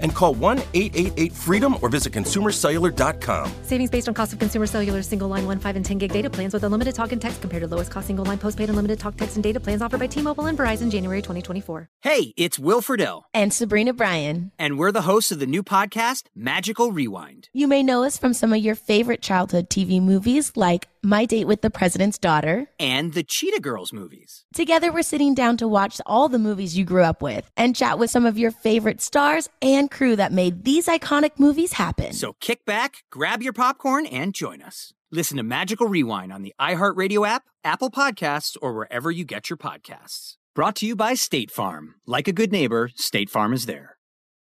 and call 1 888 freedom or visit consumercellular.com. Savings based on cost of consumer cellular single line 1, 5, and 10 gig data plans with unlimited talk and text compared to lowest cost single line postpaid unlimited talk, text, and data plans offered by T Mobile and Verizon January 2024. Hey, it's Will Friedle. And Sabrina Bryan. And we're the hosts of the new podcast, Magical Rewind. You may know us from some of your favorite childhood TV movies like My Date with the President's Daughter and the Cheetah Girls movies. Together, we're sitting down to watch all the movies you grew up with and chat with some of your favorite stars and crew that made these iconic movies happen. So kick back, grab your popcorn, and join us. Listen to Magical Rewind on the iHeartRadio app, Apple Podcasts, or wherever you get your podcasts. Brought to you by State Farm. Like a good neighbor, State Farm is there.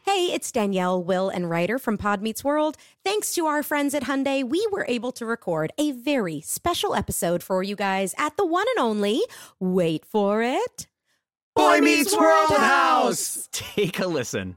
Hey, it's Danielle, Will, and Rider from Pod Meets World. Thanks to our friends at Hyundai, we were able to record a very special episode for you guys at the one and only, wait for it, Boy Meets World House. Take a listen.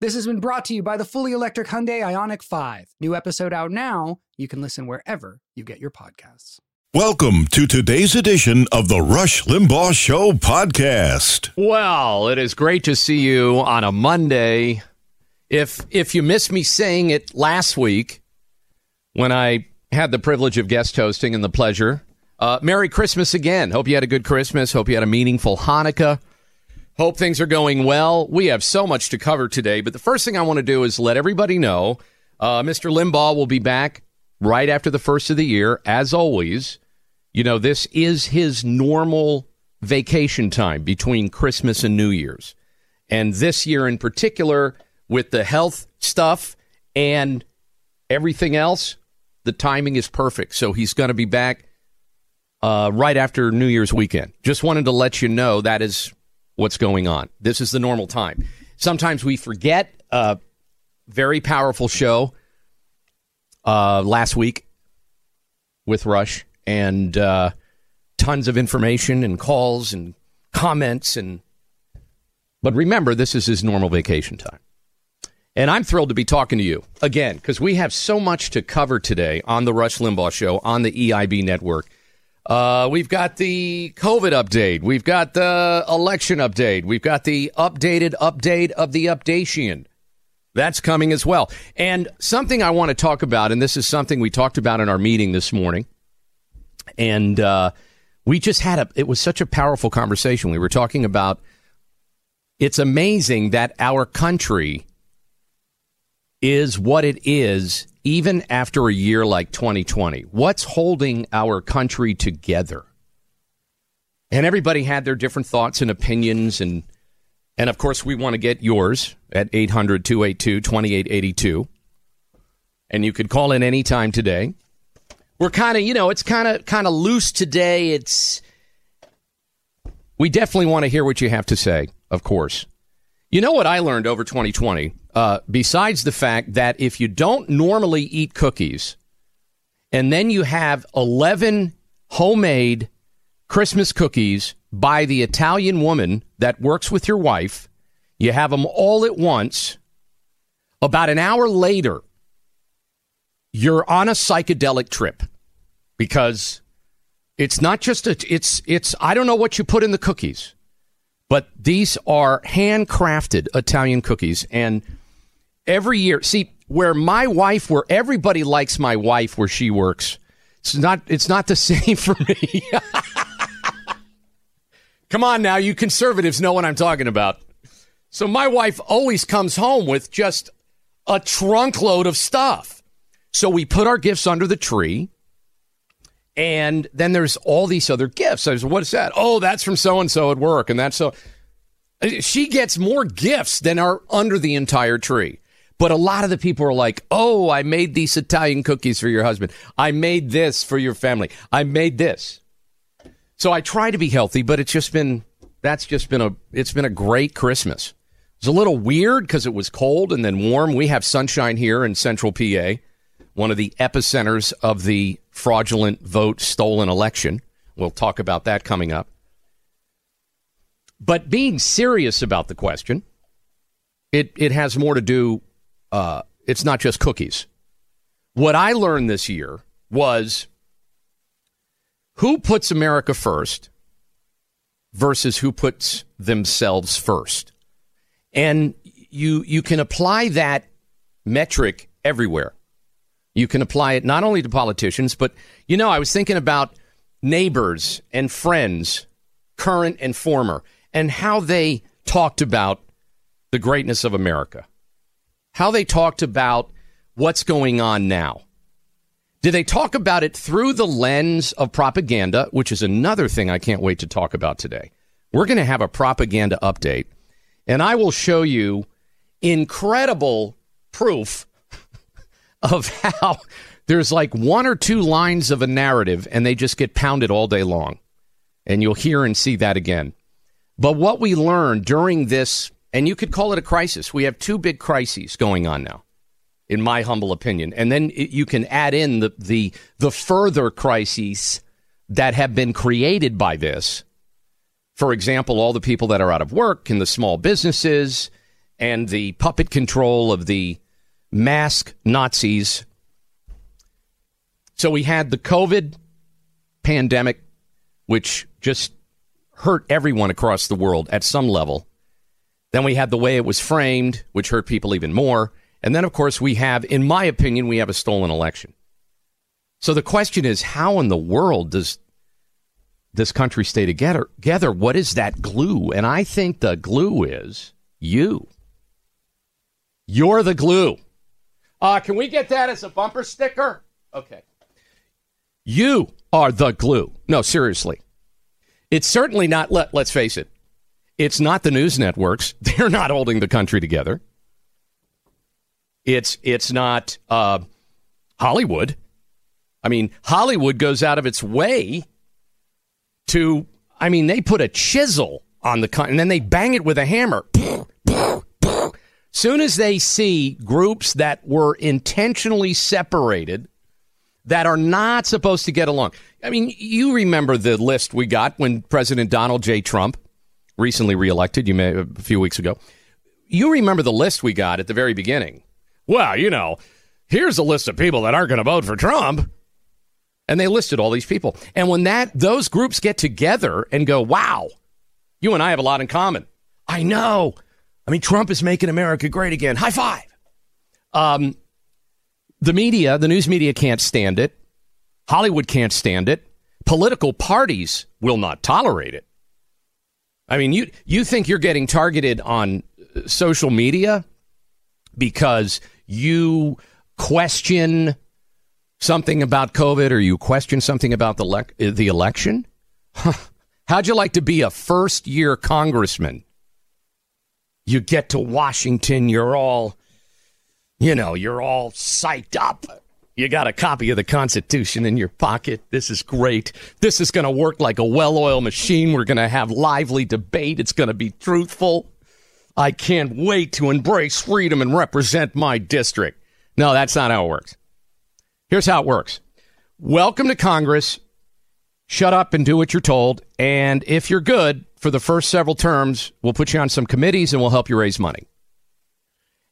This has been brought to you by the fully electric Hyundai IONIQ 5. New episode out now. You can listen wherever you get your podcasts. Welcome to today's edition of the Rush Limbaugh Show podcast. Well, it is great to see you on a Monday. If if you missed me saying it last week when I had the privilege of guest hosting and the pleasure, uh, Merry Christmas again. Hope you had a good Christmas. Hope you had a meaningful Hanukkah. Hope things are going well. We have so much to cover today, but the first thing I want to do is let everybody know uh, Mr. Limbaugh will be back right after the first of the year, as always. You know, this is his normal vacation time between Christmas and New Year's. And this year in particular, with the health stuff and everything else, the timing is perfect. So he's going to be back uh, right after New Year's weekend. Just wanted to let you know that is what's going on. This is the normal time. Sometimes we forget. Uh, very powerful show uh, last week with Rush and uh, tons of information and calls and comments and. But remember, this is his normal vacation time. And I'm thrilled to be talking to you again because we have so much to cover today on the Rush Limbaugh Show on the EIB network. Uh, we've got the COVID update. We've got the election update. We've got the updated update of the updation. That's coming as well. And something I want to talk about, and this is something we talked about in our meeting this morning. And uh, we just had a, it was such a powerful conversation. We were talking about it's amazing that our country is what it is even after a year like 2020. What's holding our country together? And everybody had their different thoughts and opinions and and of course we want to get yours at 800-282-2882. And you could call in anytime today. We're kind of, you know, it's kind of kind of loose today. It's we definitely want to hear what you have to say, of course. You know what I learned over 2020? Uh, besides the fact that if you don't normally eat cookies and then you have 11 homemade Christmas cookies by the Italian woman that works with your wife, you have them all at once. About an hour later, you're on a psychedelic trip because it's not just a, it's, it's, I don't know what you put in the cookies, but these are handcrafted Italian cookies. And every year, see, where my wife, where everybody likes my wife where she works, it's not, it's not the same for me. Come on now, you conservatives know what I'm talking about. So my wife always comes home with just a trunkload of stuff. So we put our gifts under the tree. And then there's all these other gifts. I was, what is that? Oh, that's from so and so at work. And that's so. She gets more gifts than are under the entire tree. But a lot of the people are like, oh, I made these Italian cookies for your husband. I made this for your family. I made this. So I try to be healthy, but it's just been, that's just been a, it's been a great Christmas. It's a little weird because it was cold and then warm. We have sunshine here in central PA, one of the epicenters of the fraudulent vote stolen election. We'll talk about that coming up. But being serious about the question, it, it has more to do, uh, it's not just cookies. What I learned this year was who puts America first versus who puts themselves first. And you you can apply that metric everywhere. You can apply it not only to politicians, but you know, I was thinking about neighbors and friends, current and former, and how they talked about the greatness of America. How they talked about what's going on now. Did they talk about it through the lens of propaganda, which is another thing I can't wait to talk about today? We're going to have a propaganda update, and I will show you incredible proof of how there's like one or two lines of a narrative and they just get pounded all day long. And you'll hear and see that again. But what we learned during this, and you could call it a crisis, we have two big crises going on now in my humble opinion. And then you can add in the, the, the further crises that have been created by this. For example, all the people that are out of work and the small businesses and the puppet control of the mask Nazis. So we had the COVID pandemic, which just hurt everyone across the world at some level. Then we had the way it was framed, which hurt people even more. And then, of course, we have, in my opinion, we have a stolen election. So the question is, how in the world does this country stay together? Together, what is that glue? And I think the glue is you. You're the glue. Uh, can we get that as a bumper sticker? Okay. You are the glue. No, seriously. It's certainly not, let, let's face it, it's not the news networks. They're not holding the country together. It's it's not uh, Hollywood. I mean, Hollywood goes out of its way to. I mean, they put a chisel on the con- and then they bang it with a hammer. Soon as they see groups that were intentionally separated, that are not supposed to get along. I mean, you remember the list we got when President Donald J. Trump, recently reelected, you may a few weeks ago. You remember the list we got at the very beginning well, you know, here's a list of people that aren't going to vote for Trump. And they listed all these people. And when that those groups get together and go, "Wow, you and I have a lot in common." I know. I mean, Trump is making America great again. High five. Um, the media, the news media can't stand it. Hollywood can't stand it. Political parties will not tolerate it. I mean, you you think you're getting targeted on social media because you question something about COVID or you question something about the, le- the election? How'd you like to be a first year congressman? You get to Washington, you're all, you know, you're all psyched up. You got a copy of the Constitution in your pocket. This is great. This is going to work like a well oiled machine. We're going to have lively debate. It's going to be truthful. I can't wait to embrace freedom and represent my district. No, that's not how it works. Here's how it works Welcome to Congress. Shut up and do what you're told. And if you're good for the first several terms, we'll put you on some committees and we'll help you raise money.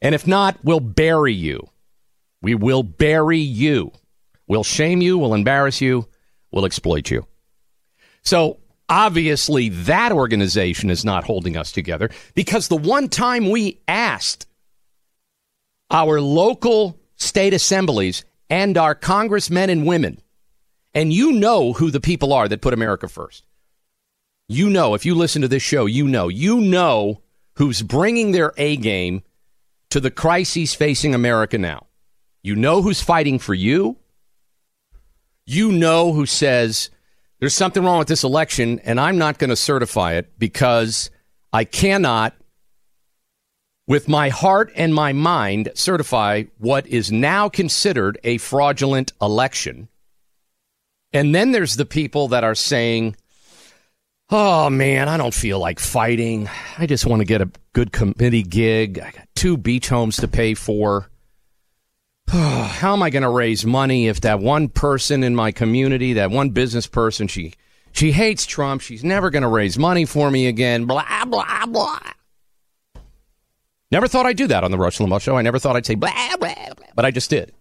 And if not, we'll bury you. We will bury you. We'll shame you. We'll embarrass you. We'll exploit you. So obviously, that organization is not holding us together because the one time we asked our local state assemblies and our congressmen and women, and you know who the people are that put America first. You know, if you listen to this show, you know, you know who's bringing their A game to the crises facing America now. You know who's fighting for you. You know who says there's something wrong with this election, and I'm not going to certify it because I cannot with my heart and my mind, certify what is now considered a fraudulent election. And then there's the people that are saying, oh man, I don't feel like fighting. I just want to get a good committee gig. I got two beach homes to pay for. How am I going to raise money if that one person in my community, that one business person, she she hates Trump. She's never going to raise money for me again. Blah blah blah. Never thought I'd do that on the Rush Limbaugh show. I never thought I'd say blah blah blah, but I just did.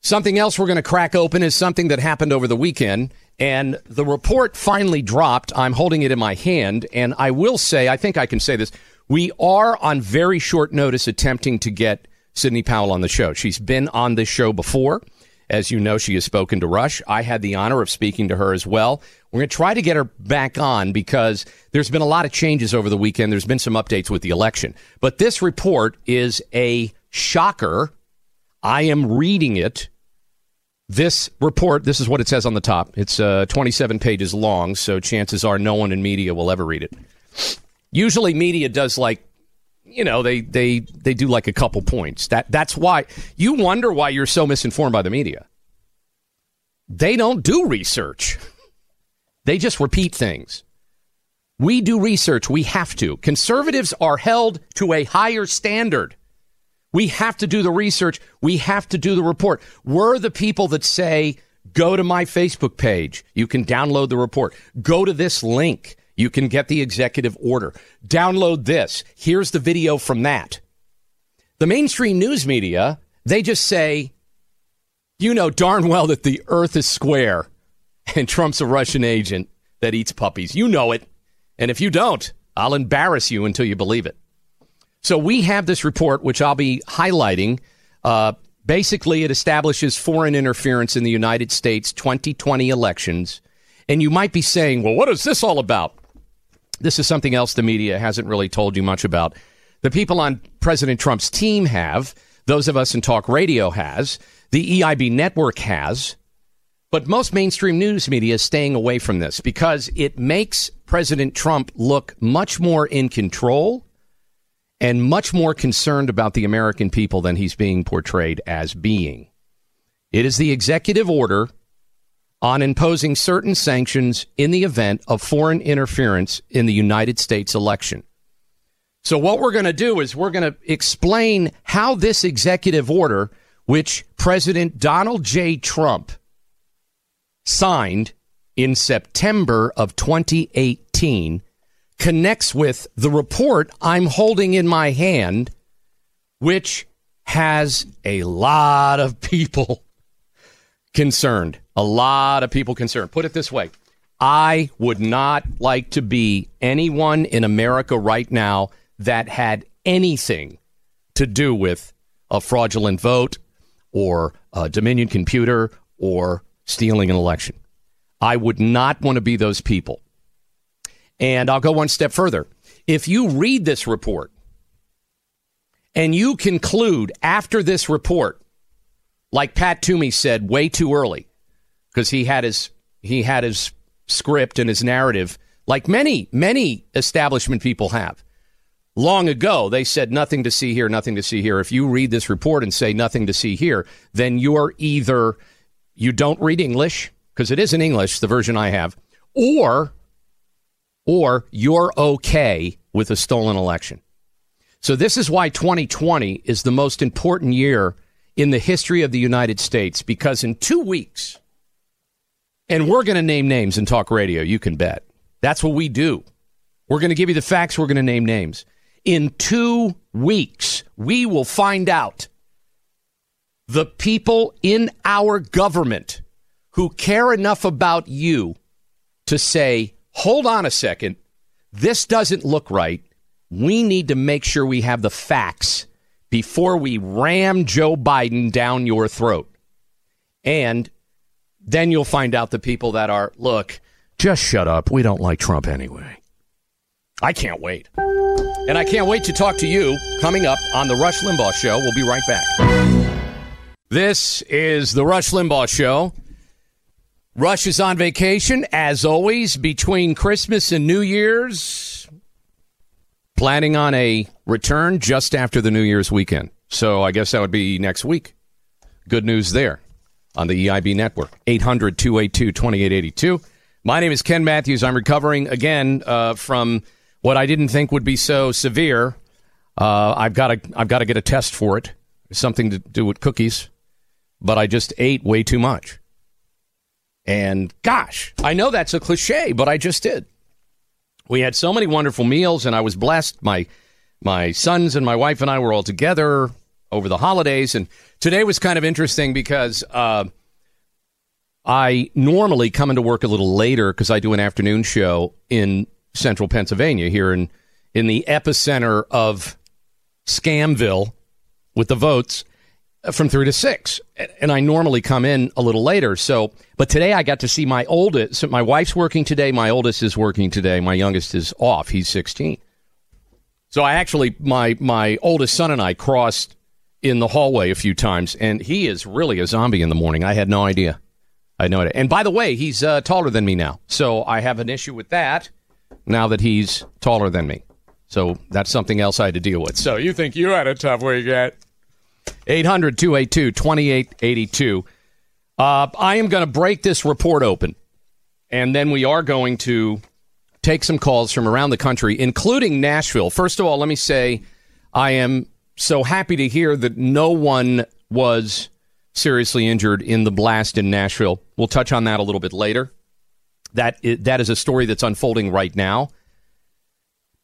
Something else we're going to crack open is something that happened over the weekend, and the report finally dropped. I'm holding it in my hand, and I will say, I think I can say this. We are on very short notice attempting to get Sidney Powell on the show. She's been on this show before. As you know, she has spoken to Rush. I had the honor of speaking to her as well. We're going to try to get her back on because there's been a lot of changes over the weekend. There's been some updates with the election. But this report is a shocker. I am reading it. This report, this is what it says on the top. It's uh, 27 pages long, so chances are no one in media will ever read it. Usually, media does like you know they they they do like a couple points. That that's why you wonder why you're so misinformed by the media. They don't do research. They just repeat things. We do research. We have to. Conservatives are held to a higher standard we have to do the research we have to do the report we're the people that say go to my facebook page you can download the report go to this link you can get the executive order. Download this. Here's the video from that. The mainstream news media, they just say, you know darn well that the earth is square and Trump's a Russian agent that eats puppies. You know it. And if you don't, I'll embarrass you until you believe it. So we have this report, which I'll be highlighting. Uh, basically, it establishes foreign interference in the United States 2020 elections. And you might be saying, well, what is this all about? This is something else the media hasn't really told you much about. The people on President Trump's team have, those of us in talk radio has, the EIB network has, but most mainstream news media is staying away from this because it makes President Trump look much more in control and much more concerned about the American people than he's being portrayed as being. It is the executive order on imposing certain sanctions in the event of foreign interference in the United States election. So, what we're going to do is we're going to explain how this executive order, which President Donald J. Trump signed in September of 2018, connects with the report I'm holding in my hand, which has a lot of people concerned. A lot of people concerned. Put it this way I would not like to be anyone in America right now that had anything to do with a fraudulent vote or a Dominion computer or stealing an election. I would not want to be those people. And I'll go one step further. If you read this report and you conclude after this report, like Pat Toomey said way too early, because he had his he had his script and his narrative, like many many establishment people have. Long ago, they said nothing to see here, nothing to see here. If you read this report and say nothing to see here, then you're either you don't read English because it is in English, the version I have, or or you're okay with a stolen election. So this is why 2020 is the most important year in the history of the United States because in 2 weeks and we're going to name names and talk radio, you can bet. That's what we do. We're going to give you the facts, we're going to name names. In 2 weeks, we will find out the people in our government who care enough about you to say, hold on a second, this doesn't look right. We need to make sure we have the facts before we ram Joe Biden down your throat. And then you'll find out the people that are, look, just shut up. We don't like Trump anyway. I can't wait. And I can't wait to talk to you coming up on The Rush Limbaugh Show. We'll be right back. This is The Rush Limbaugh Show. Rush is on vacation, as always, between Christmas and New Year's planning on a return just after the New Year's weekend. So I guess that would be next week. Good news there on the EIB network. 800 282 2882. My name is Ken Matthews. I'm recovering again uh, from what I didn't think would be so severe. Uh, I've got to I've got to get a test for it. Something to do with cookies, but I just ate way too much. And gosh, I know that's a cliche, but I just did. We had so many wonderful meals, and I was blessed. My my sons and my wife and I were all together over the holidays, and today was kind of interesting because uh, I normally come into work a little later because I do an afternoon show in central Pennsylvania, here in in the epicenter of Scamville with the votes from three to six, and I normally come in a little later. So, but today I got to see my oldest. My wife's working today. My oldest is working today. My youngest is off. He's sixteen. So I actually my my oldest son and I crossed in the hallway a few times, and he is really a zombie in the morning. I had no idea. I no idea. And by the way, he's uh, taller than me now, so I have an issue with that. Now that he's taller than me, so that's something else I had to deal with. So you think you had a tough weekend? 800 282 2882. Uh, I am going to break this report open, and then we are going to take some calls from around the country, including Nashville. First of all, let me say I am so happy to hear that no one was seriously injured in the blast in Nashville. We'll touch on that a little bit later. That is, that is a story that's unfolding right now.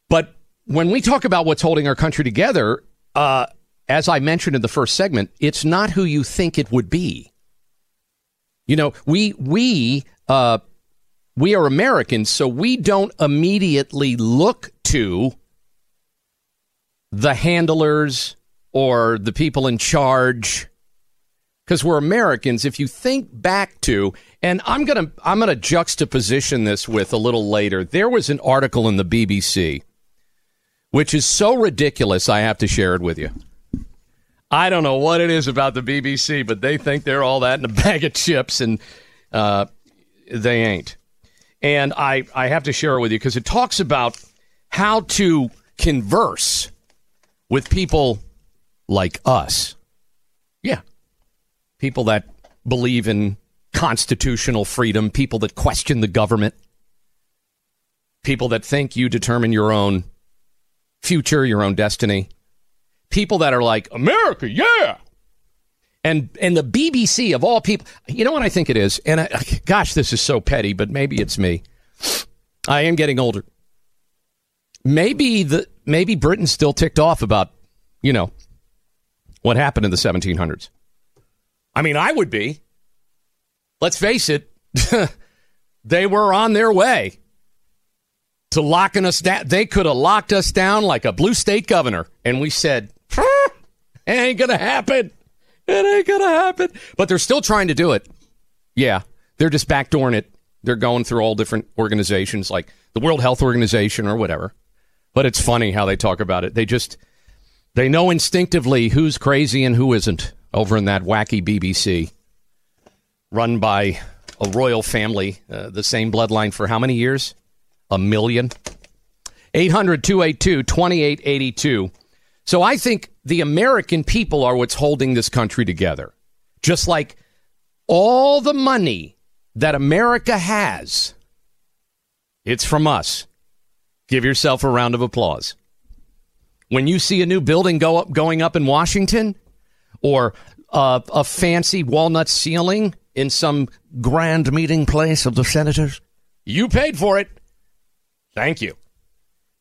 But when we talk about what's holding our country together, uh, as I mentioned in the first segment, it's not who you think it would be. You know, we we uh, we are Americans, so we don't immediately look to the handlers or the people in charge because we're Americans. If you think back to, and I'm gonna I'm gonna juxtaposition this with a little later. There was an article in the BBC, which is so ridiculous. I have to share it with you. I don't know what it is about the BBC, but they think they're all that in a bag of chips, and uh, they ain't. And I, I have to share it with you because it talks about how to converse with people like us. Yeah. People that believe in constitutional freedom, people that question the government, people that think you determine your own future, your own destiny people that are like America, yeah. And and the BBC of all people, you know what I think it is? And I, gosh, this is so petty, but maybe it's me. I am getting older. Maybe the maybe Britain's still ticked off about, you know, what happened in the 1700s. I mean, I would be. Let's face it, they were on their way to locking us down. They could have locked us down like a blue state governor. And we said, it ain't gonna happen. It ain't gonna happen. But they're still trying to do it. Yeah, they're just backdooring it. They're going through all different organizations like the World Health Organization or whatever. But it's funny how they talk about it. They just they know instinctively who's crazy and who isn't over in that wacky BBC run by a royal family, uh, the same bloodline for how many years? A million. 800 282 2882. So I think the American people are what's holding this country together. Just like all the money that America has, it's from us. Give yourself a round of applause. When you see a new building go up, going up in Washington, or uh, a fancy walnut ceiling in some grand meeting place of the senators, you paid for it. Thank you.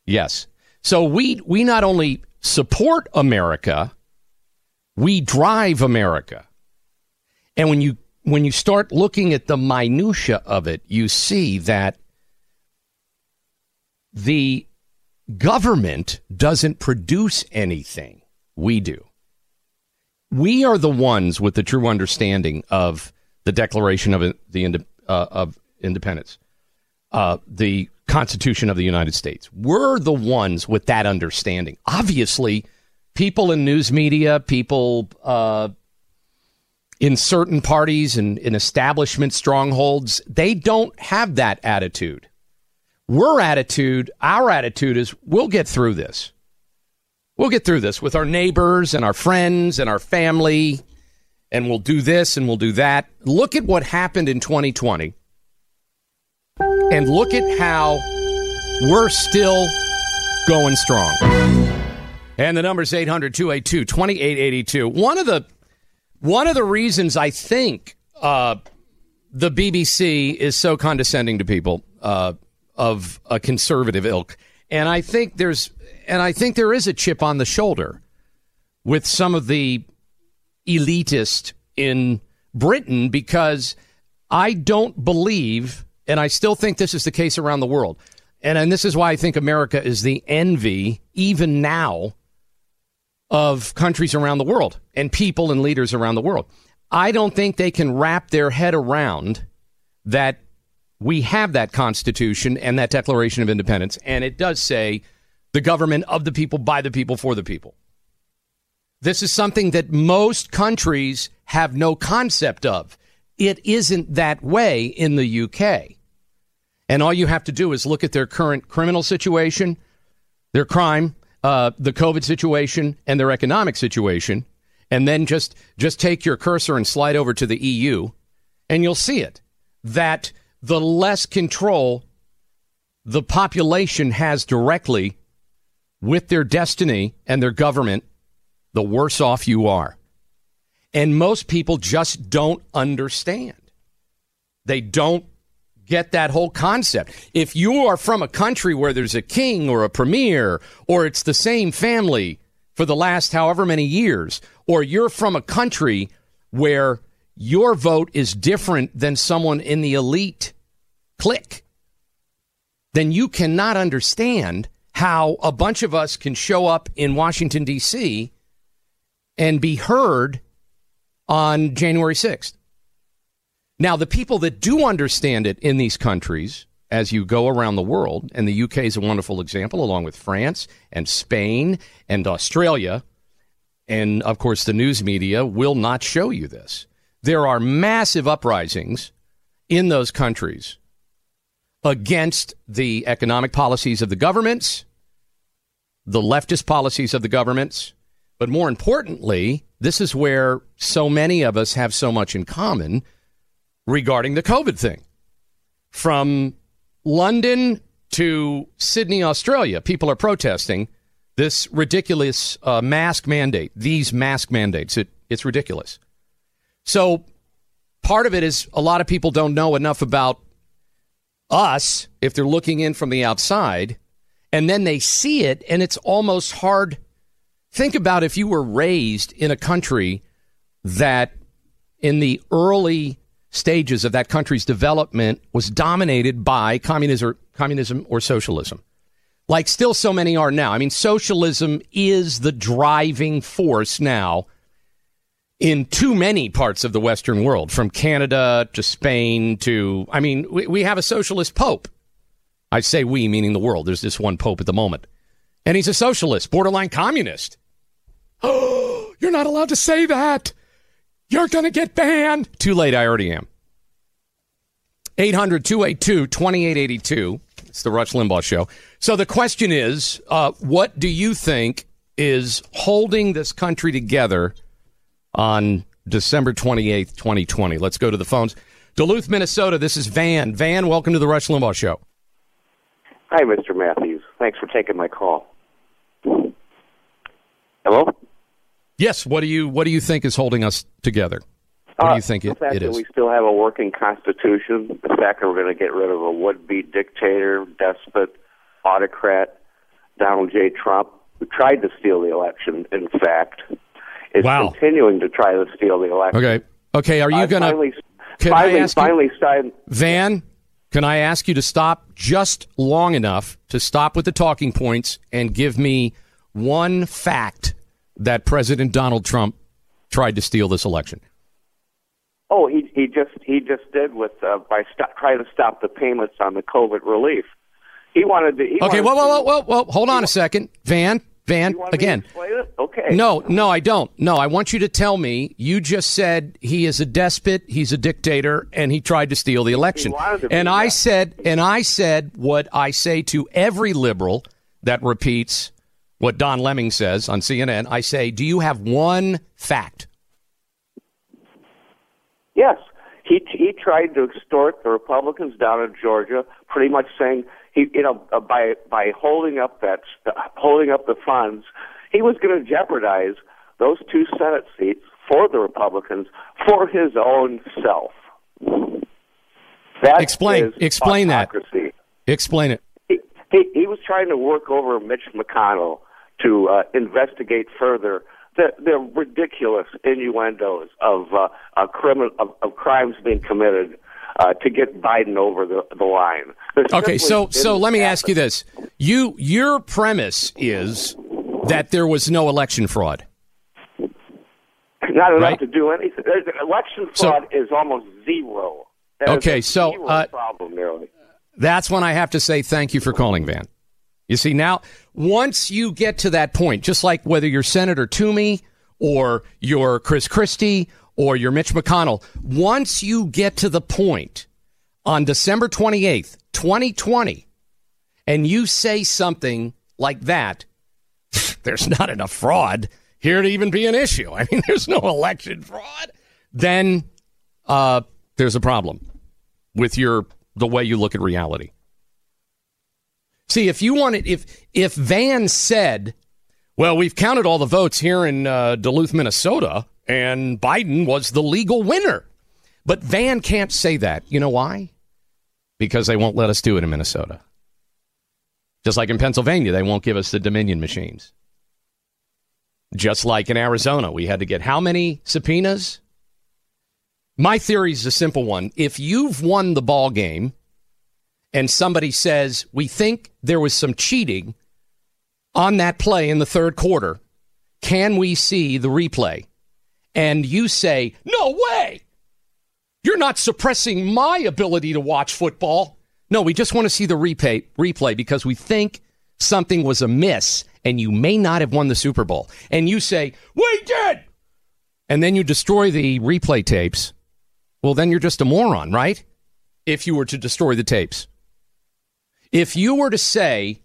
Yes. So we we not only support America, we drive America. And when you when you start looking at the minutia of it, you see that the government doesn't produce anything. We do. We are the ones with the true understanding of the Declaration of the uh, of Independence, uh, the Constitution of the United States. We're the ones with that understanding. Obviously, people in news media, people uh, in certain parties and in establishment strongholds, they don't have that attitude. we're attitude, our attitude is we'll get through this. We'll get through this with our neighbors and our friends and our family, and we'll do this and we'll do that. Look at what happened in 2020, and look at how we're still going strong. And the number's 800 282 2882. One of the one of the reasons I think uh, the BBC is so condescending to people uh, of a conservative ilk, and I think there's and I think there is a chip on the shoulder with some of the elitist in Britain because I don't believe, and I still think this is the case around the world, and and this is why I think America is the envy even now of countries around the world and people and leaders around the world. I don't think they can wrap their head around that we have that Constitution and that Declaration of Independence, and it does say the government of the people, by the people, for the people. This is something that most countries have no concept of. It isn't that way in the UK. And all you have to do is look at their current criminal situation, their crime, uh, the COVID situation, and their economic situation, and then just just take your cursor and slide over to the EU, and you'll see it that the less control the population has directly with their destiny and their government, the worse off you are. And most people just don't understand. They don't get that whole concept. If you are from a country where there's a king or a premier, or it's the same family for the last however many years, or you're from a country where your vote is different than someone in the elite clique, then you cannot understand how a bunch of us can show up in Washington, D.C. and be heard on January 6th. Now, the people that do understand it in these countries, as you go around the world, and the UK is a wonderful example, along with France and Spain and Australia, and of course, the news media will not show you this. There are massive uprisings in those countries against the economic policies of the governments, the leftist policies of the governments, but more importantly, this is where so many of us have so much in common regarding the COVID thing. From London to Sydney, Australia, people are protesting this ridiculous uh, mask mandate, these mask mandates. It, it's ridiculous. So part of it is a lot of people don't know enough about us if they're looking in from the outside, and then they see it, and it's almost hard. Think about if you were raised in a country that in the early stages of that country's development was dominated by communism, communism or socialism. Like still so many are now. I mean, socialism is the driving force now in too many parts of the Western world, from Canada to Spain to, I mean, we, we have a socialist pope. I say we, meaning the world. There's this one pope at the moment. And he's a socialist, borderline communist. Oh, you're not allowed to say that. You're going to get banned. Too late. I already am. 800 282 2882. It's the Rush Limbaugh Show. So the question is uh, what do you think is holding this country together on December 28th, 2020? Let's go to the phones. Duluth, Minnesota. This is Van. Van, welcome to the Rush Limbaugh Show. Hi, Mr. Matthews. Thanks for taking my call. Hello? Yes. What do you What do you think is holding us together? What do you uh, think the it, fact it that is? we still have a working constitution, the fact that we're going to get rid of a would-be dictator, despot, autocrat, Donald J. Trump, who tried to steal the election, in fact, is Wow. continuing to try to steal the election. Okay. Okay. Are you I going finally, to? Can I finally, you- finally started. Van, can I ask you to stop just long enough to stop with the talking points and give me one fact that President Donald Trump tried to steal this election? Oh, he he just he just did with uh, by stop, trying to stop the payments on the COVID relief. He wanted to. He Okay, wanted whoa, whoa, whoa, whoa, whoa. Hold on a second. Van, Van. You want me to Again? Okay. no, no, I don't. No, I want you to tell me. You just said he is a despot, he's a dictator, and he tried to steal the election. wanted to be, And I yeah. said, and I said what I say to every liberal that repeats what Don Lemming says on CNN. I say, do you have one fact? Yes, he he tried to extort the Republicans down in Georgia, pretty much saying he, you know, uh, by by holding up that holding up the funds, he was going to jeopardize those two Senate seats for the Republicans for his own self. That Explain- explain that. Explain it. He, he he was trying to work over Mitch McConnell to uh, investigate further the the ridiculous innuendos of uh, uh, criminal of, of crimes being committed uh, to get Biden over the the line. Okay, so so let me happen. ask you this: you your premise is that there was no election fraud. Not enough right? to do anything. There's, election So- fraud is almost zero. Okay, so, uh, problem nearly. That's when I have to say thank you for calling, Van. You see, now, once you get to that point, just like whether you're Senator Toomey or you're Chris Christie or you're Mitch McConnell, once you get to the point on December 28th, 2020, and you say something like that, there's not enough fraud here to even be an issue. I mean, there's no election fraud. Then uh, there's a problem with your the way you look at reality. See, if you wanted, if if Van said, "Well, we've counted all the votes here in uh, Duluth, Minnesota, and Biden was the legal winner," but Van can't say that. You know why? Because they won't let us do it in Minnesota. Just like in Pennsylvania, they won't give us the Dominion machines. Just like in Arizona, we had to get how many subpoenas? My theory is a simple one. If you've won the ball game and somebody says, we think there was some cheating on that play in the third quarter, can we see the replay? And you say, no way. You're not suppressing my ability to watch football. No, we just want to see the replay, replay because we think something was amiss and you may not have won the Super Bowl. And you say, we did. And then you destroy the replay tapes. Well, then you're just a moron, right? If you were to destroy the tapes. If you were to say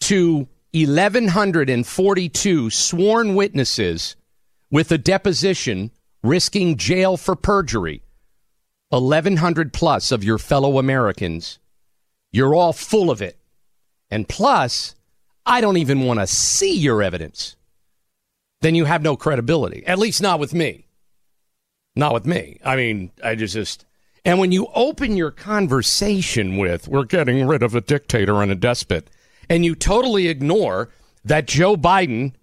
to 1,142 sworn witnesses with a deposition risking jail for perjury, 1,100 plus of your fellow Americans, you're all full of it. And plus, I don't even want to see your evidence. Then you have no credibility, at least not with me. Not with me. I mean, I just, just and when you open your conversation with, we're getting rid of a dictator and a despot, and you totally ignore that Joe Biden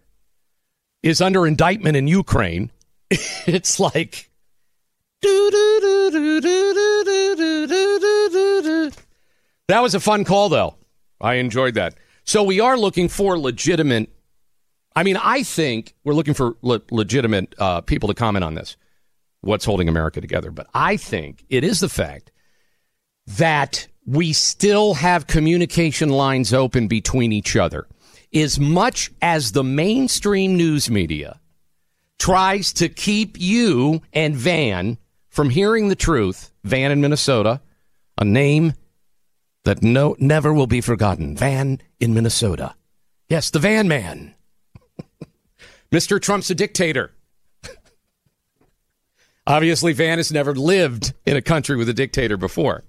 is under indictment in Ukraine, it's like. That was a fun call, though. I enjoyed that. So we are looking for legitimate. I mean, I think we're looking for le- legitimate uh, people to comment on this. What's holding America together? But I think it is the fact that we still have communication lines open between each other. As much as the mainstream news media tries to keep you and Van from hearing the truth, Van in Minnesota, a name that no never will be forgotten. Van in Minnesota. Yes, the Van Man. Mr. Trump's a dictator. Obviously, Van has never lived in a country with a dictator before.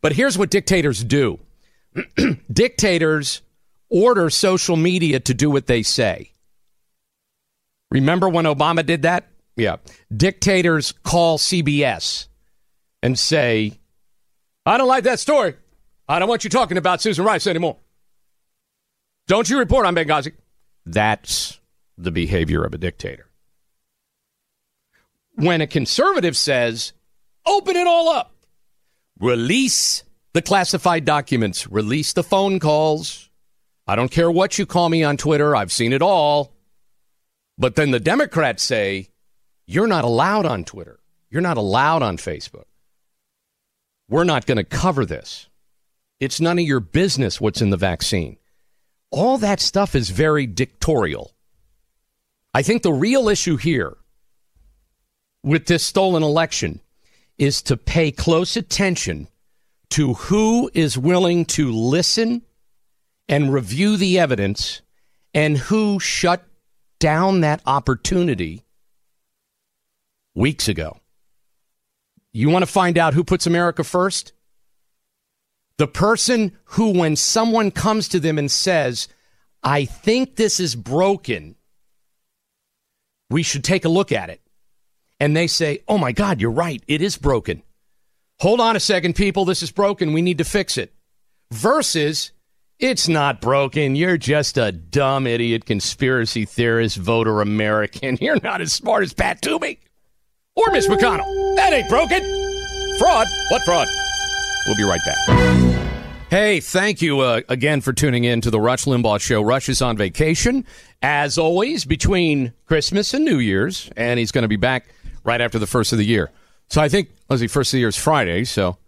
But here's what dictators do dictators order social media to do what they say. Remember when Obama did that? Yeah. Dictators call CBS and say, I don't like that story. I don't want you talking about Susan Rice anymore. Don't you report on Benghazi. That's the behavior of a dictator. When a conservative says, open it all up, release the classified documents, release the phone calls. I don't care what you call me on Twitter, I've seen it all. But then the Democrats say, you're not allowed on Twitter. You're not allowed on Facebook. We're not going to cover this. It's none of your business what's in the vaccine. all that stuff is very dictatorial. I think the real issue here with this stolen election is to pay close attention to who is willing to listen and review the evidence and who shut down that opportunity weeks ago. You want to find out who puts America first? The person who, when someone comes to them and says, I think this is broken, we should take a look at it. And they say, Oh my God, you're right. It is broken. Hold on a second, people. This is broken. We need to fix it. Versus, it's not broken. You're just a dumb idiot conspiracy theorist voter American. You're not as smart as Pat Toomey or Mitch McConnell. That ain't broken. Fraud. What fraud? We'll be right back. Hey, thank you uh, again for tuning in to the Rush Limbaugh Show. Rush is on vacation, as always, between Christmas and New Year's, and he's going to be back right after the first of the year. So I think, let's see, first of the year is Friday, so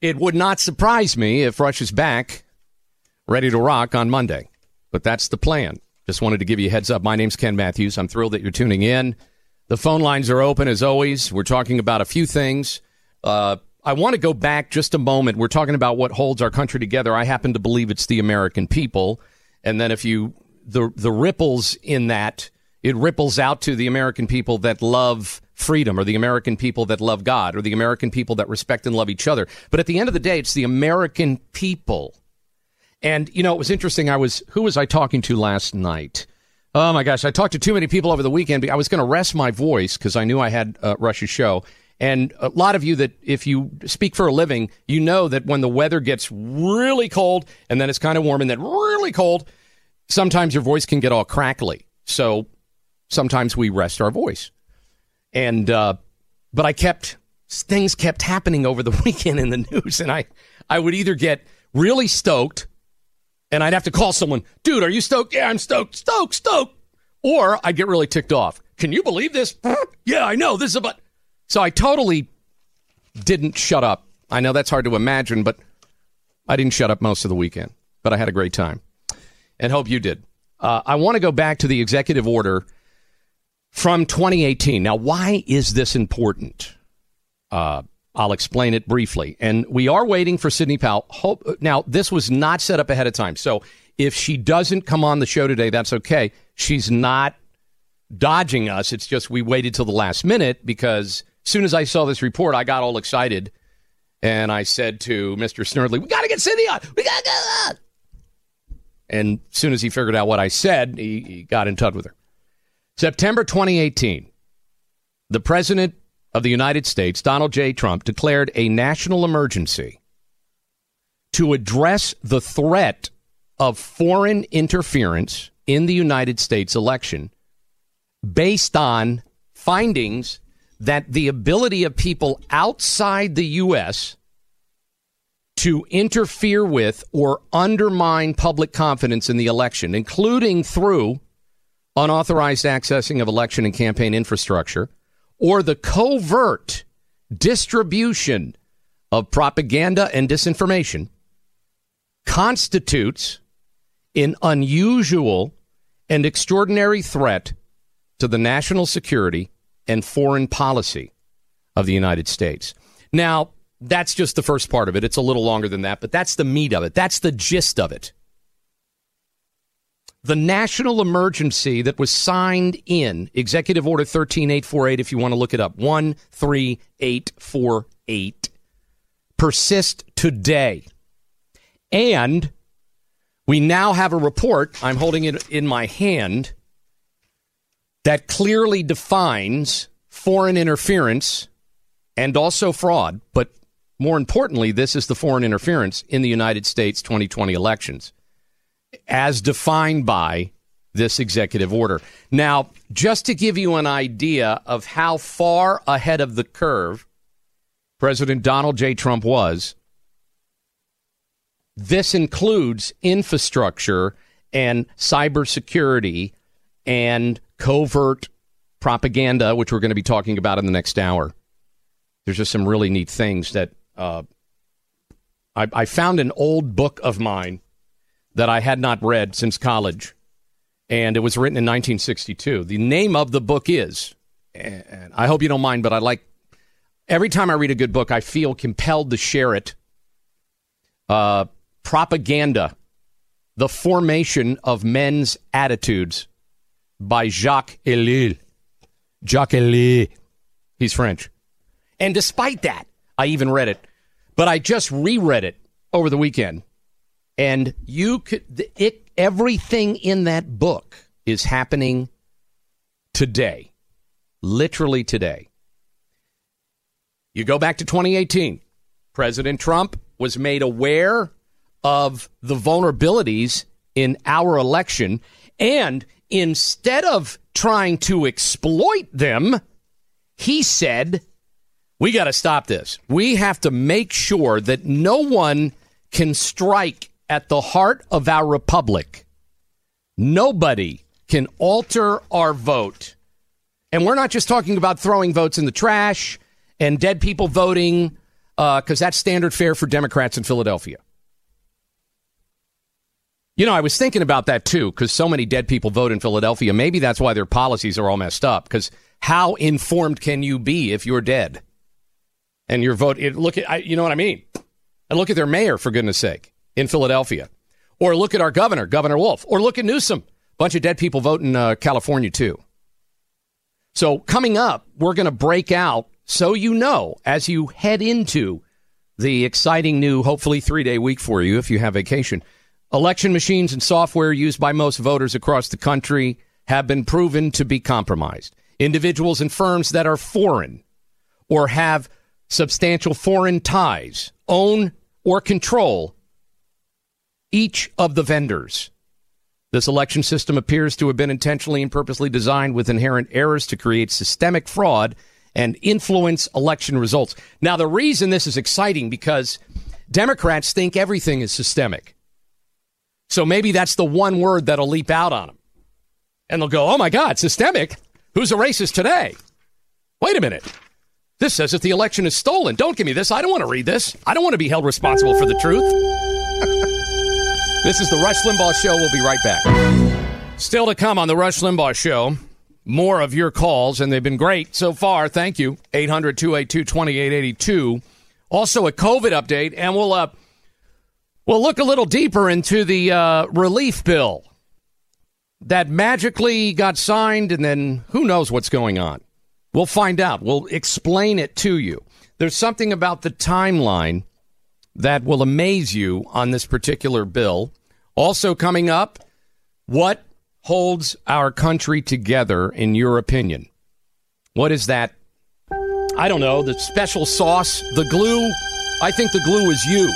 it would not surprise me if Rush is back ready to rock on Monday. But that's the plan. Just wanted to give you a heads up. My name's Ken Matthews. I'm thrilled that you're tuning in. The phone lines are open as always. We're talking about a few things. Uh, I want to go back just a moment. We're talking about what holds our country together. I happen to believe it's the American people. And then if you the the ripples in that, it ripples out to the American people that love freedom or the American people that love God or the American people that respect and love each other. But at the end of the day, it's the American people. And you know, it was interesting. I was who was I talking to last night? Oh my gosh, I talked to too many people over the weekend. I was going to rest my voice because I knew I had uh, Rush's show. And a lot of you that if you speak for a living, you know that when the weather gets really cold and then it's kind of warm and then really cold, sometimes your voice can get all crackly. So sometimes we rest our voice. And uh, but I kept things kept happening over the weekend in the news, and I I would either get really stoked, and I'd have to call someone, dude, are you stoked? Yeah, I'm stoked, stoked, stoked. Or I'd get really ticked off. Can you believe this? yeah, I know this is about. So I totally didn't shut up. I know that's hard to imagine, but I didn't shut up most of the weekend. But I had a great time, and hope you did. Uh, I want to go back to the executive order from 2018. Now, why is this important? Uh, I'll explain it briefly. And we are waiting for Sidney Powell. Hope, now, this was not set up ahead of time. So if she doesn't come on the show today, that's okay. She's not dodging us. It's just we waited till the last minute because as soon as I saw this report, I got all excited. And I said to Mr. Snerdley, we got to get Sidney on. We got to get on. And as soon as he figured out what I said, he, he got in touch with her. September 2018, the President of the United States, Donald J. Trump, declared a national emergency to address the threat of foreign interference in the United States election based on findings that the ability of people outside the U.S. to interfere with or undermine public confidence in the election, including through unauthorized accessing of election and campaign infrastructure, or the covert distribution of propaganda and disinformation, constitutes an unusual and extraordinary threat to the national security and foreign policy of the United States. Now, that's just the first part of it. It's a little longer than that, but that's the meat of it. That's the gist of it. The national emergency that was signed in. Executive Order 13848, if you want to look it up, 13848, persists today. And we now have a report, I'm holding it in my hand, that clearly defines foreign interference and also fraud, but more importantly, this is the foreign interference in the United States 2020 elections as defined by this executive order. Now, just to give you an idea of how far ahead of the curve President Donald J. Trump was, this includes infrastructure and cybersecurity and covert propaganda, which we're going to be talking about in the next hour. There's just some really neat things that uh, I, I found an old book of mine that I had not read since college, and it was written in 1962. The name of the book is, and I hope you don't mind, but I like every time I read a good book, I feel compelled to share it. Uh, Propaganda The Formation of Men's Attitudes by Jacques Ellul. Jacques Ellul. He's French. And despite that, I even read it, but I just reread it over the weekend. And you could, it, everything in that book is happening today, literally today. You go back to 2018. President Trump was made aware of the vulnerabilities in our election. And instead of trying to exploit them, he said, We got to stop this. We have to make sure that no one can strike at the heart of our republic. Nobody can alter our vote. And we're not just talking about throwing votes in the trash and dead people voting, because uh, that's standard fare for Democrats in Philadelphia. You know, I was thinking about that too, because so many dead people vote in Philadelphia. Maybe that's why their policies are all messed up. Because how informed can you be if you're dead? And your vote, it, look at, I, you know what I mean? And look at their mayor, for goodness sake, in Philadelphia. Or look at our governor, Governor Wolf. Or look at Newsom. Bunch of dead people vote in uh, California too. So coming up, we're going to break out so you know as you head into the exciting new, hopefully three day week for you if you have vacation. Election machines and software used by most voters across the country have been proven to be compromised. Individuals and firms that are foreign or have substantial foreign ties own or control each of the vendors. This election system appears to have been intentionally and purposely designed with inherent errors to create systemic fraud and influence election results. Now, the reason this is exciting because Democrats think everything is systemic. So maybe that's the one word that'll leap out on them. And they'll go, oh my God, systemic? Who's a racist today? Wait a minute. This says that the election is stolen. Don't give me this. I don't want to read this. I don't want to be held responsible for the truth. This is the Rush Limbaugh Show. We'll be right back. Still to come on the Rush Limbaugh Show. More of your calls, and they've been great so far. Thank you. 800 282 2882. Also, a COVID update, and we'll. Uh, We'll look a little deeper into the uh, relief bill that magically got signed, and then who knows what's going on. We'll find out. We'll explain it to you. There's something about the timeline that will amaze you on this particular bill. Also, coming up, what holds our country together, in your opinion? What is that? I don't know. The special sauce, the glue. I think the glue is you.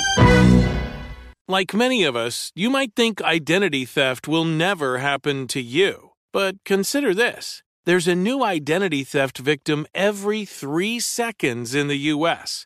Like many of us, you might think identity theft will never happen to you. But consider this there's a new identity theft victim every three seconds in the U.S.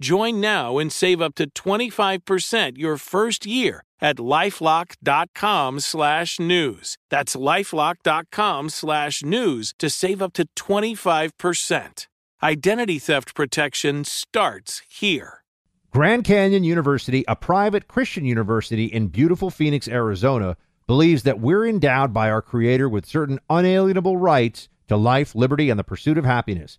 Join now and save up to 25% your first year at lifelock.com slash news. That's lifelock.com slash news to save up to 25%. Identity theft protection starts here. Grand Canyon University, a private Christian university in beautiful Phoenix, Arizona, believes that we're endowed by our Creator with certain unalienable rights to life, liberty, and the pursuit of happiness.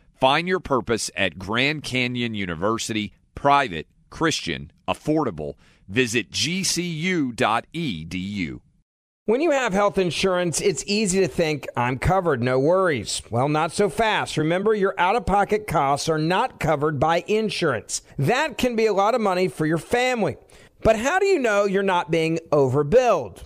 Find your purpose at Grand Canyon University, private, Christian, affordable. Visit gcu.edu. When you have health insurance, it's easy to think, I'm covered, no worries. Well, not so fast. Remember, your out of pocket costs are not covered by insurance. That can be a lot of money for your family. But how do you know you're not being overbilled?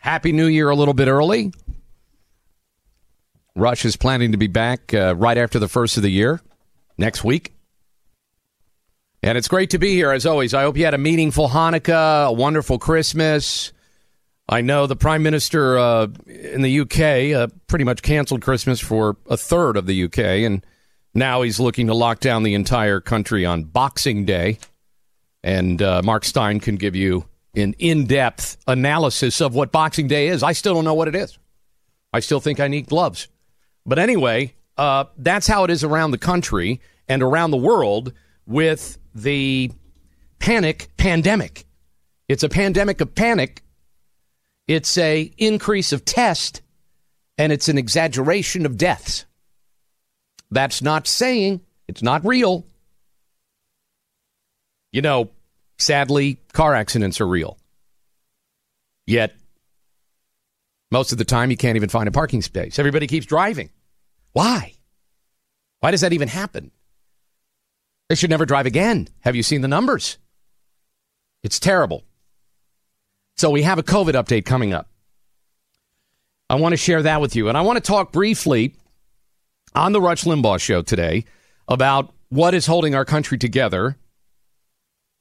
Happy New Year a little bit early. Rush is planning to be back uh, right after the first of the year next week. And it's great to be here as always. I hope you had a meaningful Hanukkah, a wonderful Christmas. I know the Prime Minister uh, in the UK uh, pretty much canceled Christmas for a third of the UK, and now he's looking to lock down the entire country on Boxing Day. And uh, Mark Steyn can give you an in depth analysis of what Boxing Day is. I still don't know what it is. I still think I need gloves. But anyway, uh, that's how it is around the country and around the world with the panic pandemic. It's a pandemic of panic. It's a increase of test and it's an exaggeration of deaths. That's not saying it's not real. You know, sadly, car accidents are real. Yet, most of the time, you can't even find a parking space. Everybody keeps driving. Why? Why does that even happen? They should never drive again. Have you seen the numbers? It's terrible. So, we have a COVID update coming up. I want to share that with you. And I want to talk briefly on the Rush Limbaugh show today about what is holding our country together.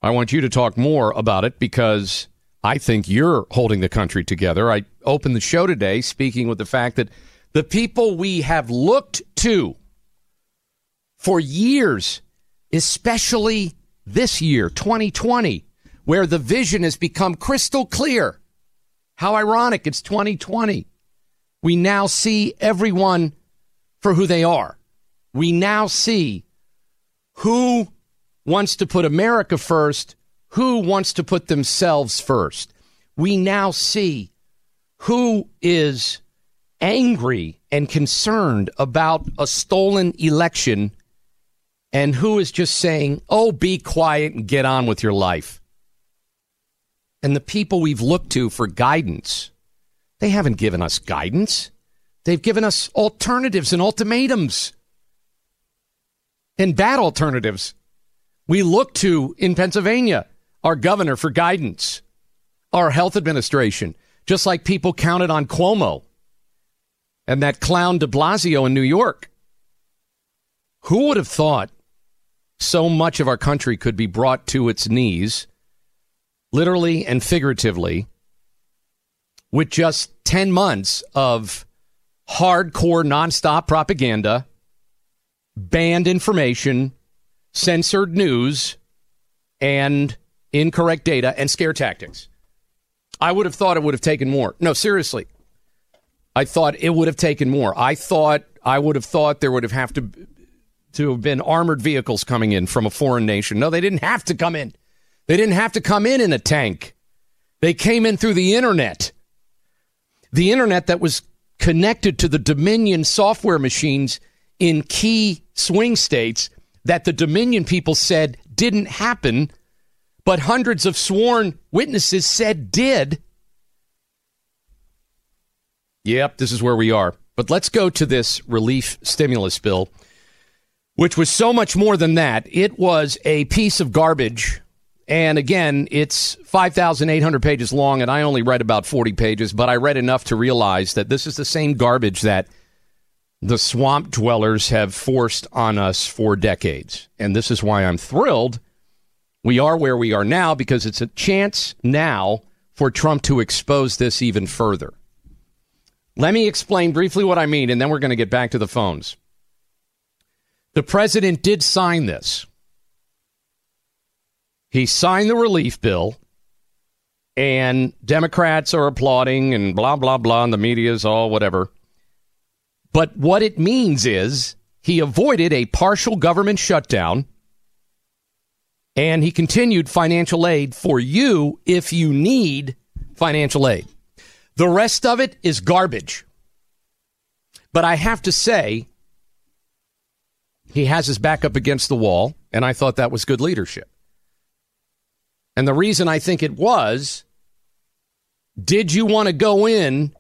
I want you to talk more about it because I think you're holding the country together. I opened the show today speaking with the fact that the people we have looked to for years, especially this year, 2020, where the vision has become crystal clear. How ironic, it's 2020. We now see everyone for who they are. We now see who wants to put America first, who wants to put themselves first. We now see who is angry and concerned about a stolen election and who is just saying, oh, be quiet and get on with your life. And the people we've looked to for guidance, they haven't given us guidance. They've given us alternatives and ultimatums and bad alternatives. We look to in Pennsylvania our governor for guidance, our health administration, just like people counted on Cuomo and that clown de Blasio in New York. Who would have thought so much of our country could be brought to its knees, literally and figuratively, with just 10 months of hardcore nonstop propaganda, banned information, censored news, and incorrect data and scare tactics. I would have thought it would have taken more. No, seriously. I thought it would have taken more. I thought I would have thought there would have have to to have been armored vehicles coming in from a foreign nation. No, they didn't have to come in. They didn't have to come in in a tank. They came in through the internet. The internet that was connected to the Dominion software machines in key swing states that the Dominion people said didn't happen, but hundreds of sworn witnesses said did. Yep, this is where we are. But let's go to this relief stimulus bill, which was so much more than that. It was a piece of garbage. And again, it's 5,800 pages long, and I only read about 40 pages, but I read enough to realize that this is the same garbage that the swamp dwellers have forced on us for decades. And this is why I'm thrilled we are where we are now because it's a chance now for Trump to expose this even further. Let me explain briefly what I mean, and then we're going to get back to the phones. The president did sign this. He signed the relief bill, and Democrats are applauding and blah, blah, blah, and the media is all whatever. But what it means is he avoided a partial government shutdown and he continued financial aid for you if you need financial aid. The rest of it is garbage. But I have to say, he has his back up against the wall, and I thought that was good leadership. And the reason I think it was did you want to go in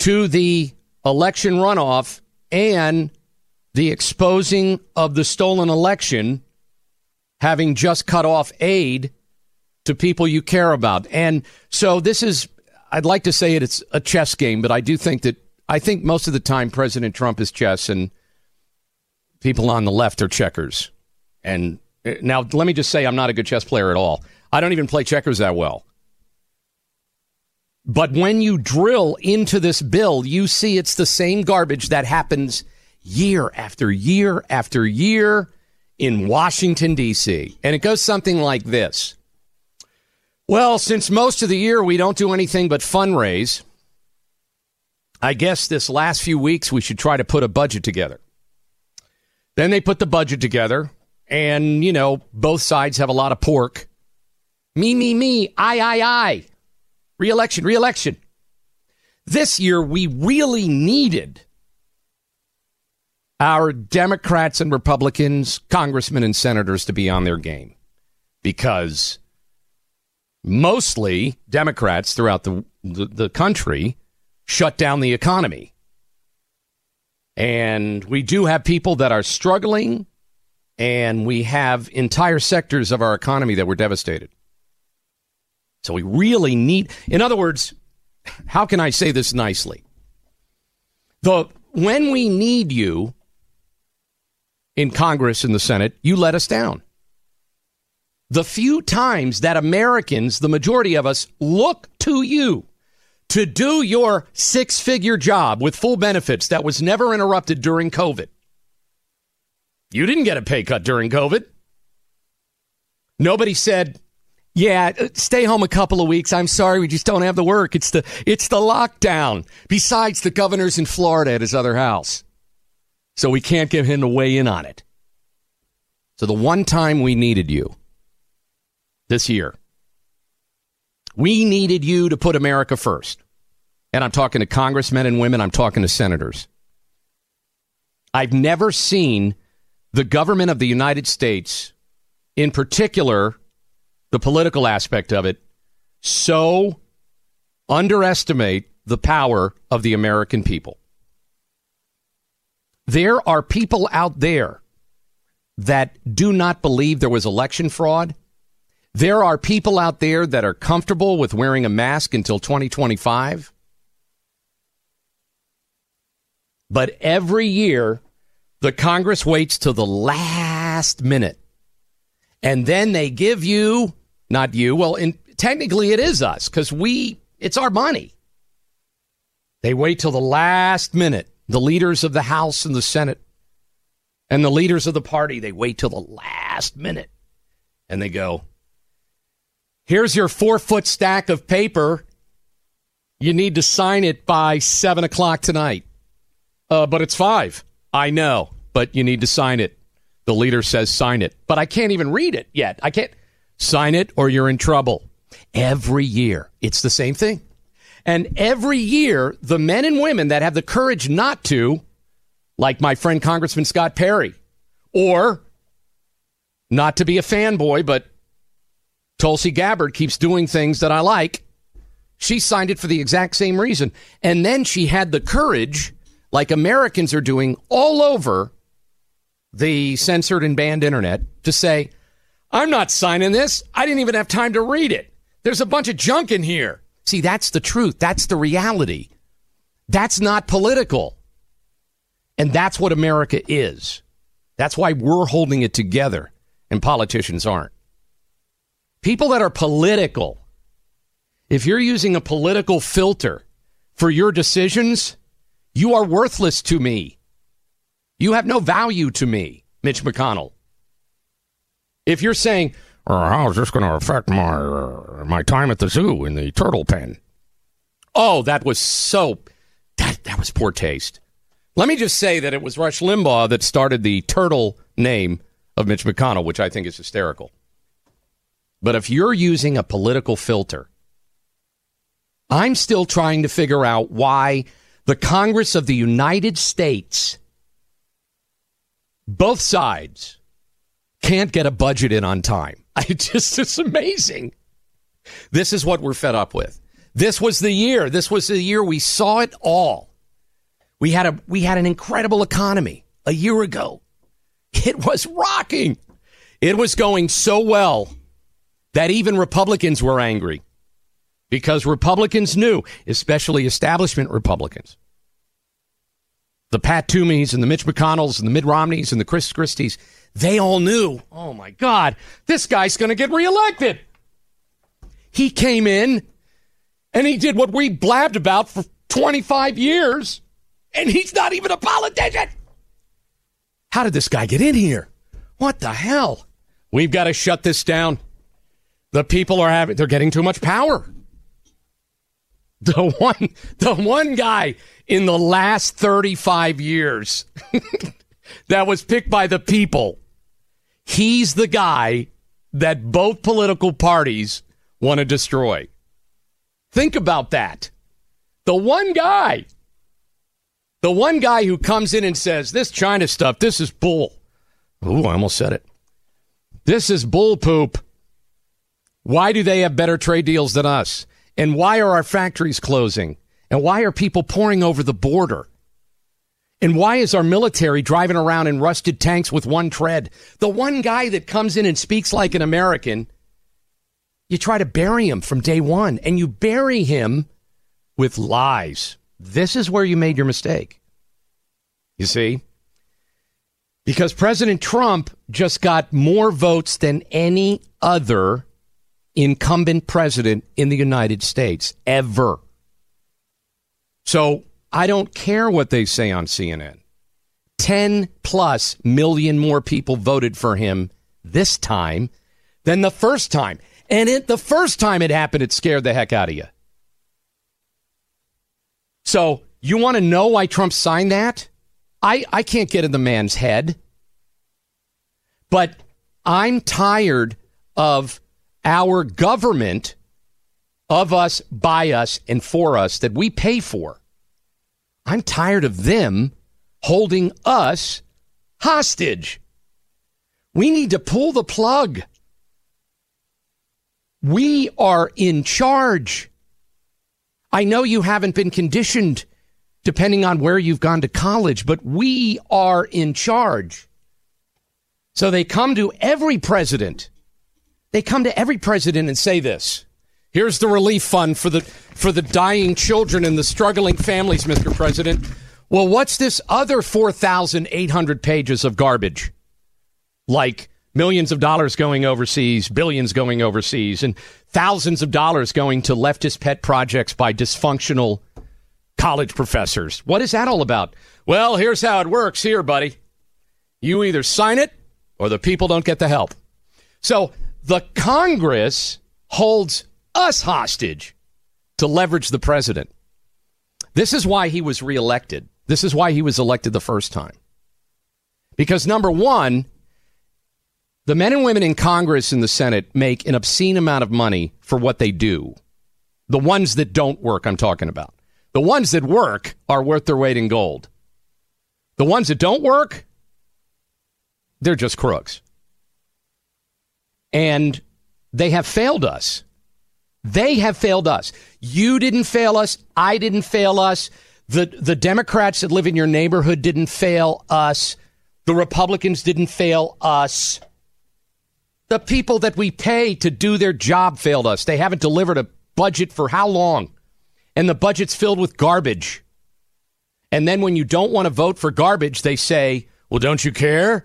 to the election runoff and the exposing of the stolen election, having just cut off aid to people you care about? And so this is I'd like to say it, it's a chess game, but I do think that I think most of the time President Trump is chess and people on the left are checkers. And uh, now let me just say I'm not a good chess player at all. I don't even play checkers that well. But when you drill into this bill, you see it's the same garbage that happens year after year after year in Washington, D.C. And it goes something like this well, since most of the year we don't do anything but fundraise, I guess this last few weeks we should try to put a budget together. Then they put the budget together, and, you know, both sides have a lot of pork. Me, me, me, I, I, I. Reelection, reelection. This year we really needed our Democrats and Republicans, congressmen and senators to be on their game because mostly Democrats throughout the, the, the country shut down the economy. And we do have people that are struggling, and we have entire sectors of our economy that were devastated. So we really need, in other words, how can I say this nicely? The when we need you in Congress and the Senate, you let us down the few times that Americans, the majority of us, look to you to do your six figure job with full benefits that was never interrupted during COVID. You didn't get a pay cut during COVID. Nobody said, yeah, uh, stay home a couple of weeks. I'm sorry, we just don't have the work. It's the it's the lockdown. Besides, the governor's in Florida at his other house. So we can't get him to weigh in on it. So the one time we needed you, this year. We needed you to put America first. And I'm talking to congressmen and women, I'm talking to senators. I've never seen the government of the United States, in particular, the political aspect of it, so underestimate the power of the American people. There are people out there that do not believe there was election fraud there are people out there that are comfortable with wearing a mask until 2025. But every year, the Congress waits to the last minute. And then they give you, not you, well, in, technically it is us because we, it's our money. They wait till the last minute. The leaders of the House and the Senate and the leaders of the party, they wait till the last minute and they go, Here's your four foot stack of paper. You need to sign it by seven o'clock tonight. Uh, but it's five. I know, but you need to sign it. The leader says, sign it. But I can't even read it yet. I can't sign it or you're in trouble. Every year, it's the same thing. And every year, the men and women that have the courage not to, like my friend Congressman Scott Perry, or not to be a fanboy, but Tulsi Gabbard keeps doing things that I like. She signed it for the exact same reason. And then she had the courage, like Americans are doing all over the censored and banned internet, to say, I'm not signing this. I didn't even have time to read it. There's a bunch of junk in here. See, that's the truth. That's the reality. That's not political. And that's what America is. That's why we're holding it together and politicians aren't. People that are political, if you're using a political filter for your decisions, you are worthless to me. You have no value to me, Mitch McConnell. If you're saying, "Oh, how's this going to affect my uh, my time at the zoo in the turtle pen? Oh, that was so that that was poor taste. Let me just say that it was Rush Limbaugh that started the turtle name of Mitch McConnell, which I think is hysterical. But if you're using a political filter, I'm still trying to figure out why the Congress of the United States, both sides, can't get a budget in on time. I just, it's amazing. This is what we're fed up with. This was the year. This was the year we saw it all. We had a we had an incredible economy a year ago. It was rocking. It was going so well that even Republicans were angry because Republicans knew, especially establishment Republicans, the Pat Toomeys and the Mitch McConnells and the Mitt Romneys and the Chris Christies, they all knew, oh my God, this guy's going to get reelected. He came in and he did what we blabbed about for 25 years, and he's not even a politician. How did this guy get in here? What the hell? We've got to shut this down. The people are having, they're getting too much power. The one, the one guy in the last 35 years that was picked by the people, he's the guy that both political parties want to destroy. Think about that. The one guy, the one guy who comes in and says, This China stuff, this is bull. Ooh, I almost said it. This is bull poop. Why do they have better trade deals than us? And why are our factories closing? And why are people pouring over the border? And why is our military driving around in rusted tanks with one tread? The one guy that comes in and speaks like an American, you try to bury him from day one, and you bury him with lies. This is where you made your mistake. You see? Because President Trump just got more votes than any other incumbent president in the United States ever. So I don't care what they say on CNN. 10 plus million more people voted for him this time than the first time. And it, the first time it happened, it scared the heck out of you. So you want to know why Trump signed that? I, I can't get in the man's head. But I'm tired of our government of us, by us, and for us that we pay for. I'm tired of them holding us hostage. We need to pull the plug. We are in charge. I know you haven't been conditioned depending on where you've gone to college, but we are in charge. So they come to every president. They come to every president and say this. Here's the relief fund for the for the dying children and the struggling families, Mr. President. Well, what's this other 4,800 pages of garbage? Like millions of dollars going overseas, billions going overseas, and thousands of dollars going to leftist pet projects by dysfunctional college professors. What is that all about? Well, here's how it works here, buddy. You either sign it or the people don't get the help. So the Congress holds us hostage to leverage the president. This is why he was reelected. This is why he was elected the first time. Because number one, The men and women in Congress and the Senate make an obscene amount of money for what they do. The ones that don't work, I'm talking about. The ones that work are worth their weight in gold. The ones that don't work, they're just crooks. And they have failed us. They have failed us. You didn't fail us. I didn't fail us. The, the Democrats that live in your neighborhood didn't fail us. The Republicans didn't fail us. The people that we pay to do their job failed us. They haven't delivered a budget for how long? And the budget's filled with garbage. And then when you don't want to vote for garbage, they say, well, don't you care?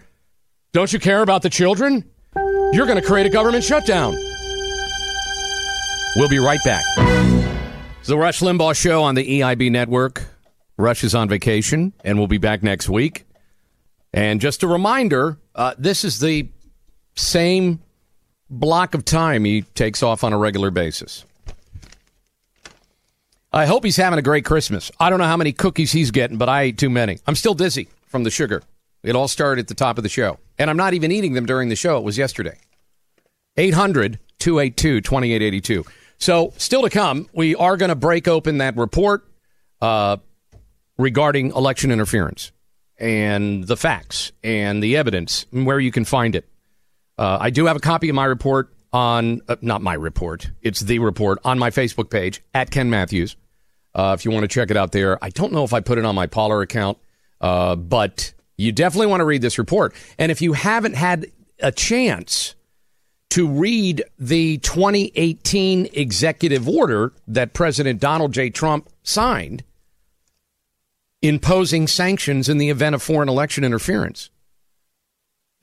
Don't you care about the children? You're going to create a government shutdown. We'll be right back. It's the Rush Limbaugh Show on the EIB network. Rush is on vacation, and we'll be back next week. And just a reminder uh, this is the same block of time he takes off on a regular basis. I hope he's having a great Christmas. I don't know how many cookies he's getting, but I ate too many. I'm still dizzy from the sugar. It all started at the top of the show. And I'm not even eating them during the show. It was yesterday. 800 282 2882. So, still to come, we are going to break open that report uh, regarding election interference and the facts and the evidence and where you can find it. Uh, I do have a copy of my report on, uh, not my report, it's the report on my Facebook page at Ken Matthews. Uh, if you want to check it out there, I don't know if I put it on my Parler account, uh, but you definitely want to read this report. And if you haven't had a chance to read the 2018 executive order that President Donald J. Trump signed imposing sanctions in the event of foreign election interference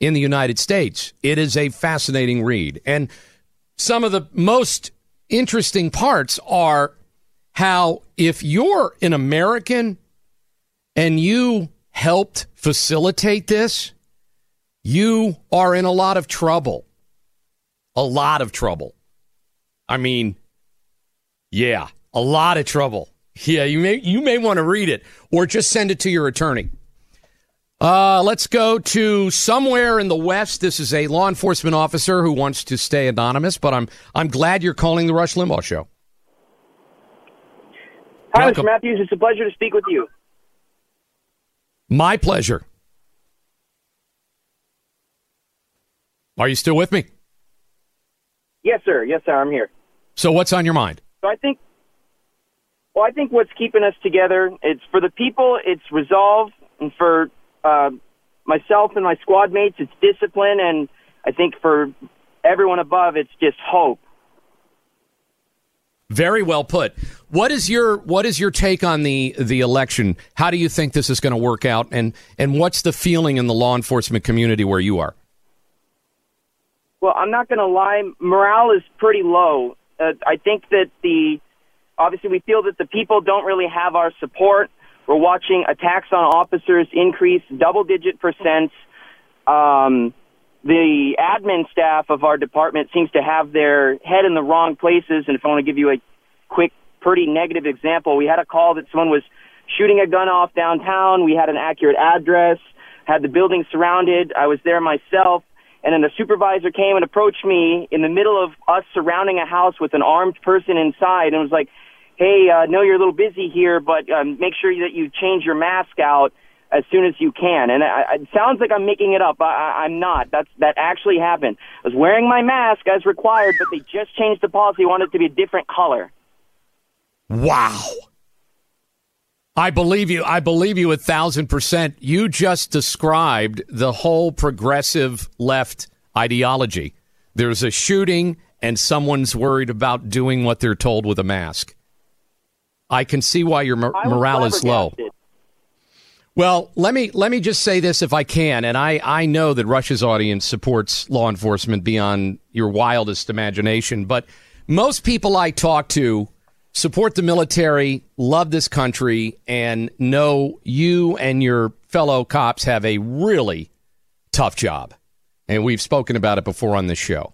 in the United States. It is a fascinating read. And some of the most interesting parts are how if you're an American and you helped facilitate this, you are in a lot of trouble. A lot of trouble. I mean, yeah, a lot of trouble. Yeah, you may you may want to read it or just send it to your attorney. Uh, let's go to somewhere in the West. This is a law enforcement officer who wants to stay anonymous, but I'm I'm glad you're calling the Rush Limbaugh show. Hi, Welcome. Mr. Matthews. It's a pleasure to speak with you. My pleasure. Are you still with me? Yes, sir. Yes, sir. I'm here. So what's on your mind? So I think, well, I think what's keeping us together, it's for the people, it's resolve, and for uh, myself and my squad mates, it's discipline, and I think for everyone above, it's just hope. Very well put. What is your what is your take on the the election? How do you think this is going to work out and and what's the feeling in the law enforcement community where you are? Well, I'm not going to lie, morale is pretty low. Uh, I think that the obviously we feel that the people don't really have our support. We're watching attacks on officers increase double digit percents. Um, the admin staff of our department seems to have their head in the wrong places. And if I want to give you a quick, pretty negative example, we had a call that someone was shooting a gun off downtown. We had an accurate address, had the building surrounded. I was there myself. And then the supervisor came and approached me in the middle of us surrounding a house with an armed person inside and was like, hey, I uh, know you're a little busy here, but um, make sure that you change your mask out as soon as you can. And I, it sounds like I'm making it up. I, I'm not. That's that actually happened. I was wearing my mask as required, but they just changed the policy. Wanted it to be a different color. Wow. I believe you. I believe you a thousand percent. You just described the whole progressive left ideology. There's a shooting, and someone's worried about doing what they're told with a mask. I can see why your mor- morale is low. Well, let me let me just say this if I can, and I, I know that Rush's audience supports law enforcement beyond your wildest imagination, but most people I talk to support the military, love this country, and know you and your fellow cops have a really tough job. And we've spoken about it before on this show.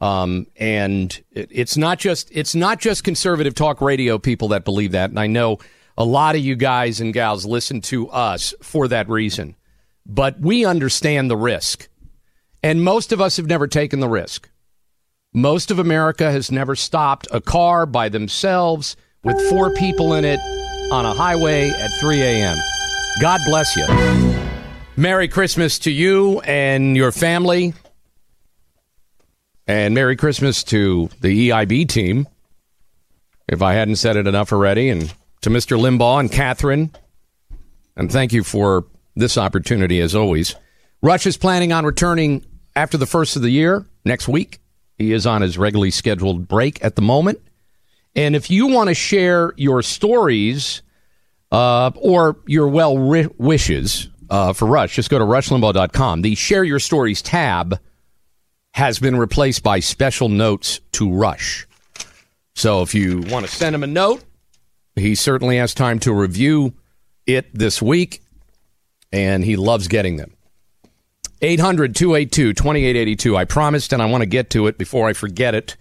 Um, and it, it's not just it's not just conservative talk radio people that believe that. And I know a lot of you guys and gals listen to us for that reason. But we understand the risk. And most of us have never taken the risk. Most of America has never stopped a car by themselves with four people in it on a highway at 3 a.m. God bless you. Merry Christmas to you and your family. And Merry Christmas to the EIB team, if I hadn't said it enough already, and to Mr. Limbaugh and Kathryn. And thank you for this opportunity, as always. Rush is planning on returning after the first of the year next week. He is on his regularly scheduled break at the moment. And if you want to share your stories uh, or your well ri- wishes uh, for Rush, just go to rushlimbaugh.com. The Share Your Stories tab has been replaced by special notes to Rush. So if you want to send him a note, he certainly has time to review it this week, and he loves getting them. 800 282 2882. I promised, and I want to get to it before I forget it.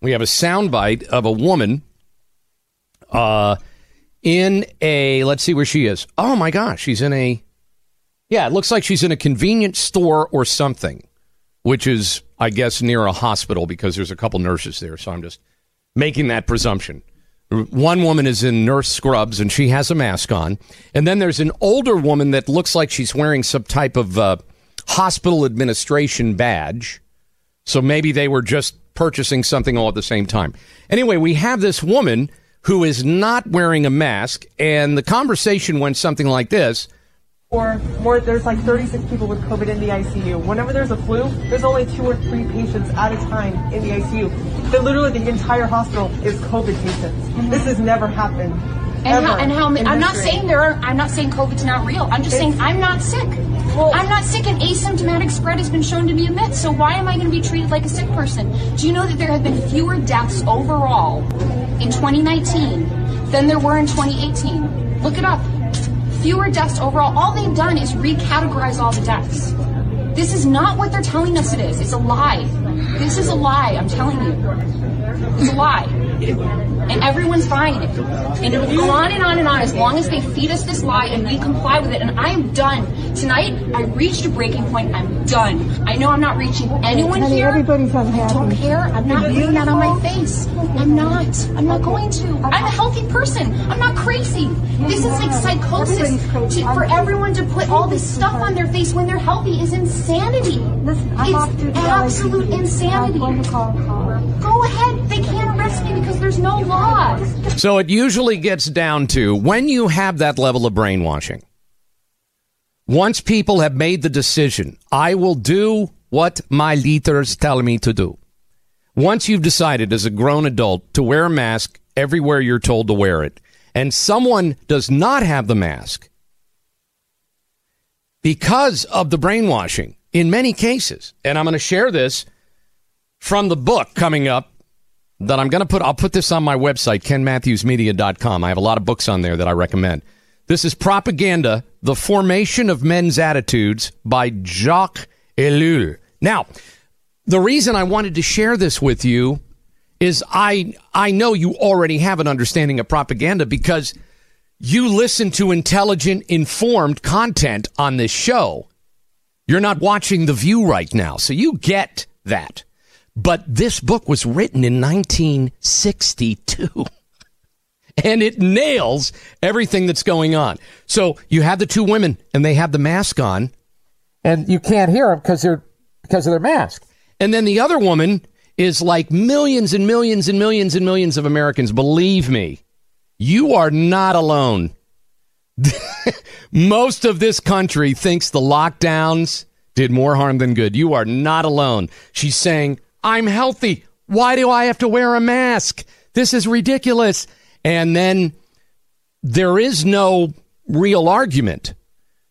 We have a soundbite of a woman uh, in a, let's see where she is. Oh my gosh, she's in a, yeah, it looks like she's in a convenience store or something, which is, I guess, near a hospital because there's a couple nurses there. So I'm just making that presumption. One woman is in nurse scrubs and she has a mask on. And then there's an older woman that looks like she's wearing some type of uh, hospital administration badge. So maybe they were just purchasing something all at the same time. Anyway, we have this woman who is not wearing a mask, and the conversation went something like this. Or more, there's like 36 people with COVID in the ICU. Whenever there's a flu, there's only two or three patients at a time in the ICU. Then literally the entire hospital is COVID patients. This has never happened. And how, and how I'm not saying there are, I'm not saying COVID's not real. I'm just saying I'm not sick. I'm not sick and asymptomatic spread has been shown to be a myth. So why am I going to be treated like a sick person? Do you know that there have been fewer deaths overall in 2019 than there were in 2018? Look it up. Fewer deaths overall. All they've done is recategorize all the deaths. This is not what they're telling us it is. It's a lie. This is a lie, I'm telling you. It's a lie. And everyone's buying it. And it'll go on and on and on as long as they feed us this lie and we comply with it. And I am done. Tonight, I reached a breaking point. I'm done. I know I'm not reaching anyone Honey, here. everybody's unhappy. I don't care. I'm not putting that on my face. I'm not. I'm not going to. I'm a healthy person. I'm not crazy. This is like psychosis. To, for everyone to put all this stuff on their face when they're healthy is insanity. Listen, I'm off it's duty. absolute insanity. Go ahead. They can't arrest me because there's no law. So it usually gets down to when you have that level of brainwashing. Once people have made the decision, I will do what my leaders tell me to do. Once you've decided as a grown adult to wear a mask everywhere you're told to wear it, and someone does not have the mask because of the brainwashing in many cases, and I'm going to share this from the book coming up that I'm going to put, I'll put this on my website, kenmatthewsmedia.com. I have a lot of books on there that I recommend. This is Propaganda, The Formation of Men's Attitudes by Jacques Ellul. Now, the reason I wanted to share this with you is I, I know you already have an understanding of propaganda because you listen to intelligent, informed content on this show. You're not watching The View right now, so you get that. But this book was written in 1962. And it nails everything that's going on. So you have the two women and they have the mask on and you can't hear them because they're because of their mask. And then the other woman is like millions and millions and millions and millions of Americans. Believe me, you are not alone. Most of this country thinks the lockdowns did more harm than good. You are not alone. She's saying, I'm healthy. Why do I have to wear a mask? This is ridiculous. And then there is no real argument.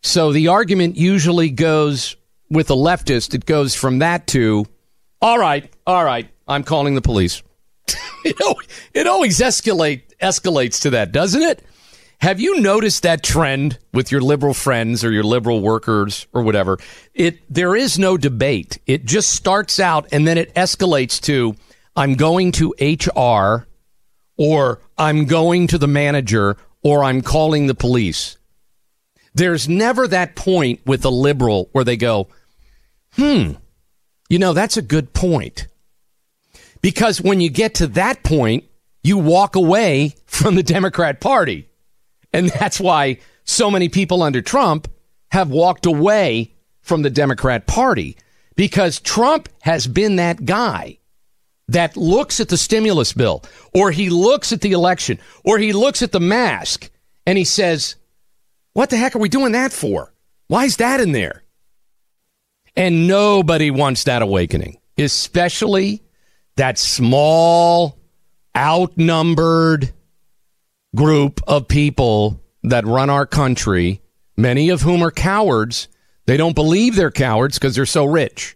So the argument usually goes with a leftist, it goes from that to, all right, all right, I'm calling the police. it, al- it always escalate escalates to that, doesn't it? Have you noticed that trend with your liberal friends or your liberal workers or whatever? It there is no debate. It just starts out and then it escalates to I'm going to HR or I'm going to the manager or I'm calling the police. There's never that point with a liberal where they go, "Hmm, You know, that's a good point. Because when you get to that point, you walk away from the Democrat Party. And that's why so many people under Trump have walked away from the Democrat Party because Trump has been that guy that looks at the stimulus bill or he looks at the election or he looks at the mask and he says, What the heck are we doing that for? Why is that in there? And nobody wants that awakening, especially that small, outnumbered group of people that run our country, many of whom are cowards. They don't believe they're cowards because they're so rich.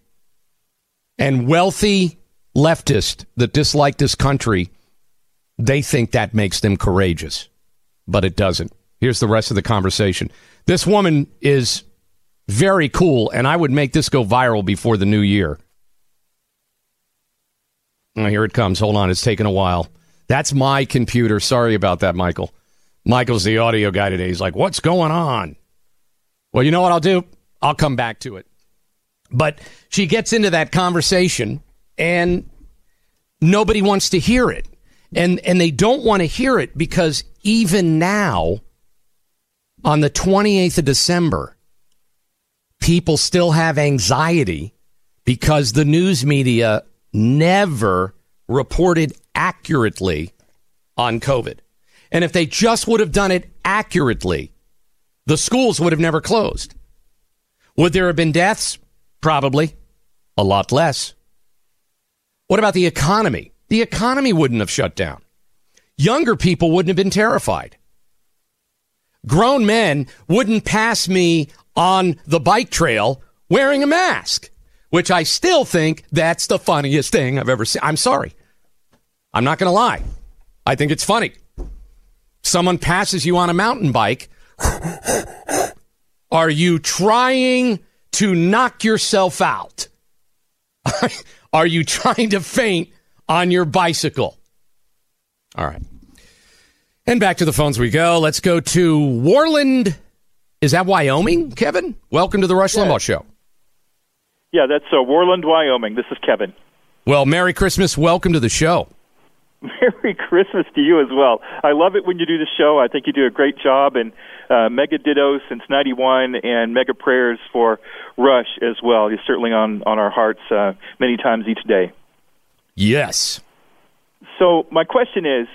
And wealthy leftists that dislike this country, they think that makes them courageous, but it doesn't. Here's the rest of the conversation. This woman is very cool, and I would make this go viral before the new year. Oh, here it comes. Hold on. It's taken a while. That's my computer. Sorry about that, Michael. Michael's the audio guy today. He's like, what's going on? Well, you know what I'll do? I'll come back to it. But she gets into that conversation and nobody wants to hear it. And and they don't want to hear it because even now on the 28th of December, people still have anxiety because the news media never reported accurately on COVID. And if they just would have done it accurately, the schools would have never closed. Would there have been deaths? Probably. A lot less. What about the economy? The economy wouldn't have shut down. Younger people wouldn't have been terrified. Grown men wouldn't pass me on the bike trail wearing a mask, which I still think that's the funniest thing I've ever seen. I'm sorry. I'm not going to lie. I think it's funny. Someone passes you on a mountain bike. Are you trying to knock yourself out? Are you trying to faint on your bicycle? All right. And back to the phones we go. Let's go to Worland. Is that Wyoming, Kevin? Welcome to the Rush Limbaugh Show. Yeah, that's uh, Worland, Wyoming. This is Kevin. Well, Merry Christmas. Welcome to the show. Merry Christmas to you as well. I love it when you do the show. I think you do a great job, and uh, mega dittos since '91, and mega prayers for Rush as well. You're certainly on on our hearts uh, many times each day. Yes. So my question is,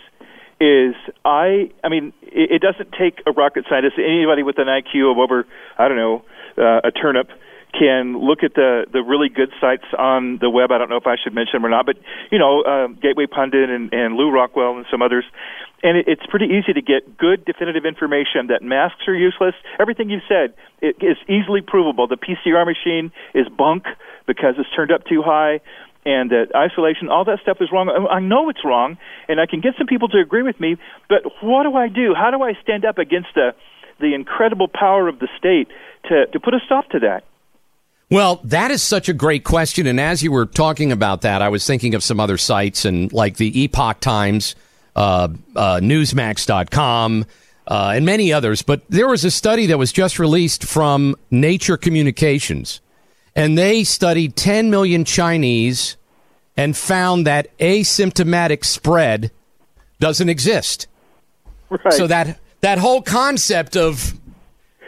is I I mean it, it doesn't take a rocket scientist, anybody with an IQ of over I don't know uh, a turnip can look at the the really good sites on the web. I don't know if I should mention them or not, but you know, uh, Gateway Pundit and, and Lew Rockwell and some others. And it, it's pretty easy to get good, definitive information that masks are useless. Everything you've said it is easily provable. The PCR machine is bunk because it's turned up too high, and that isolation, all that stuff is wrong. I know it's wrong, and I can get some people to agree with me. But what do I do? How do I stand up against the the incredible power of the state to to put a stop to that? Well, that is such a great question. And as you were talking about that, I was thinking of some other sites and like the Epoch Times, uh, uh, Newsmax.com, uh, and many others. But there was a study that was just released from Nature Communications, and they studied 10 million Chinese and found that asymptomatic spread doesn't exist. Right. So that that whole concept of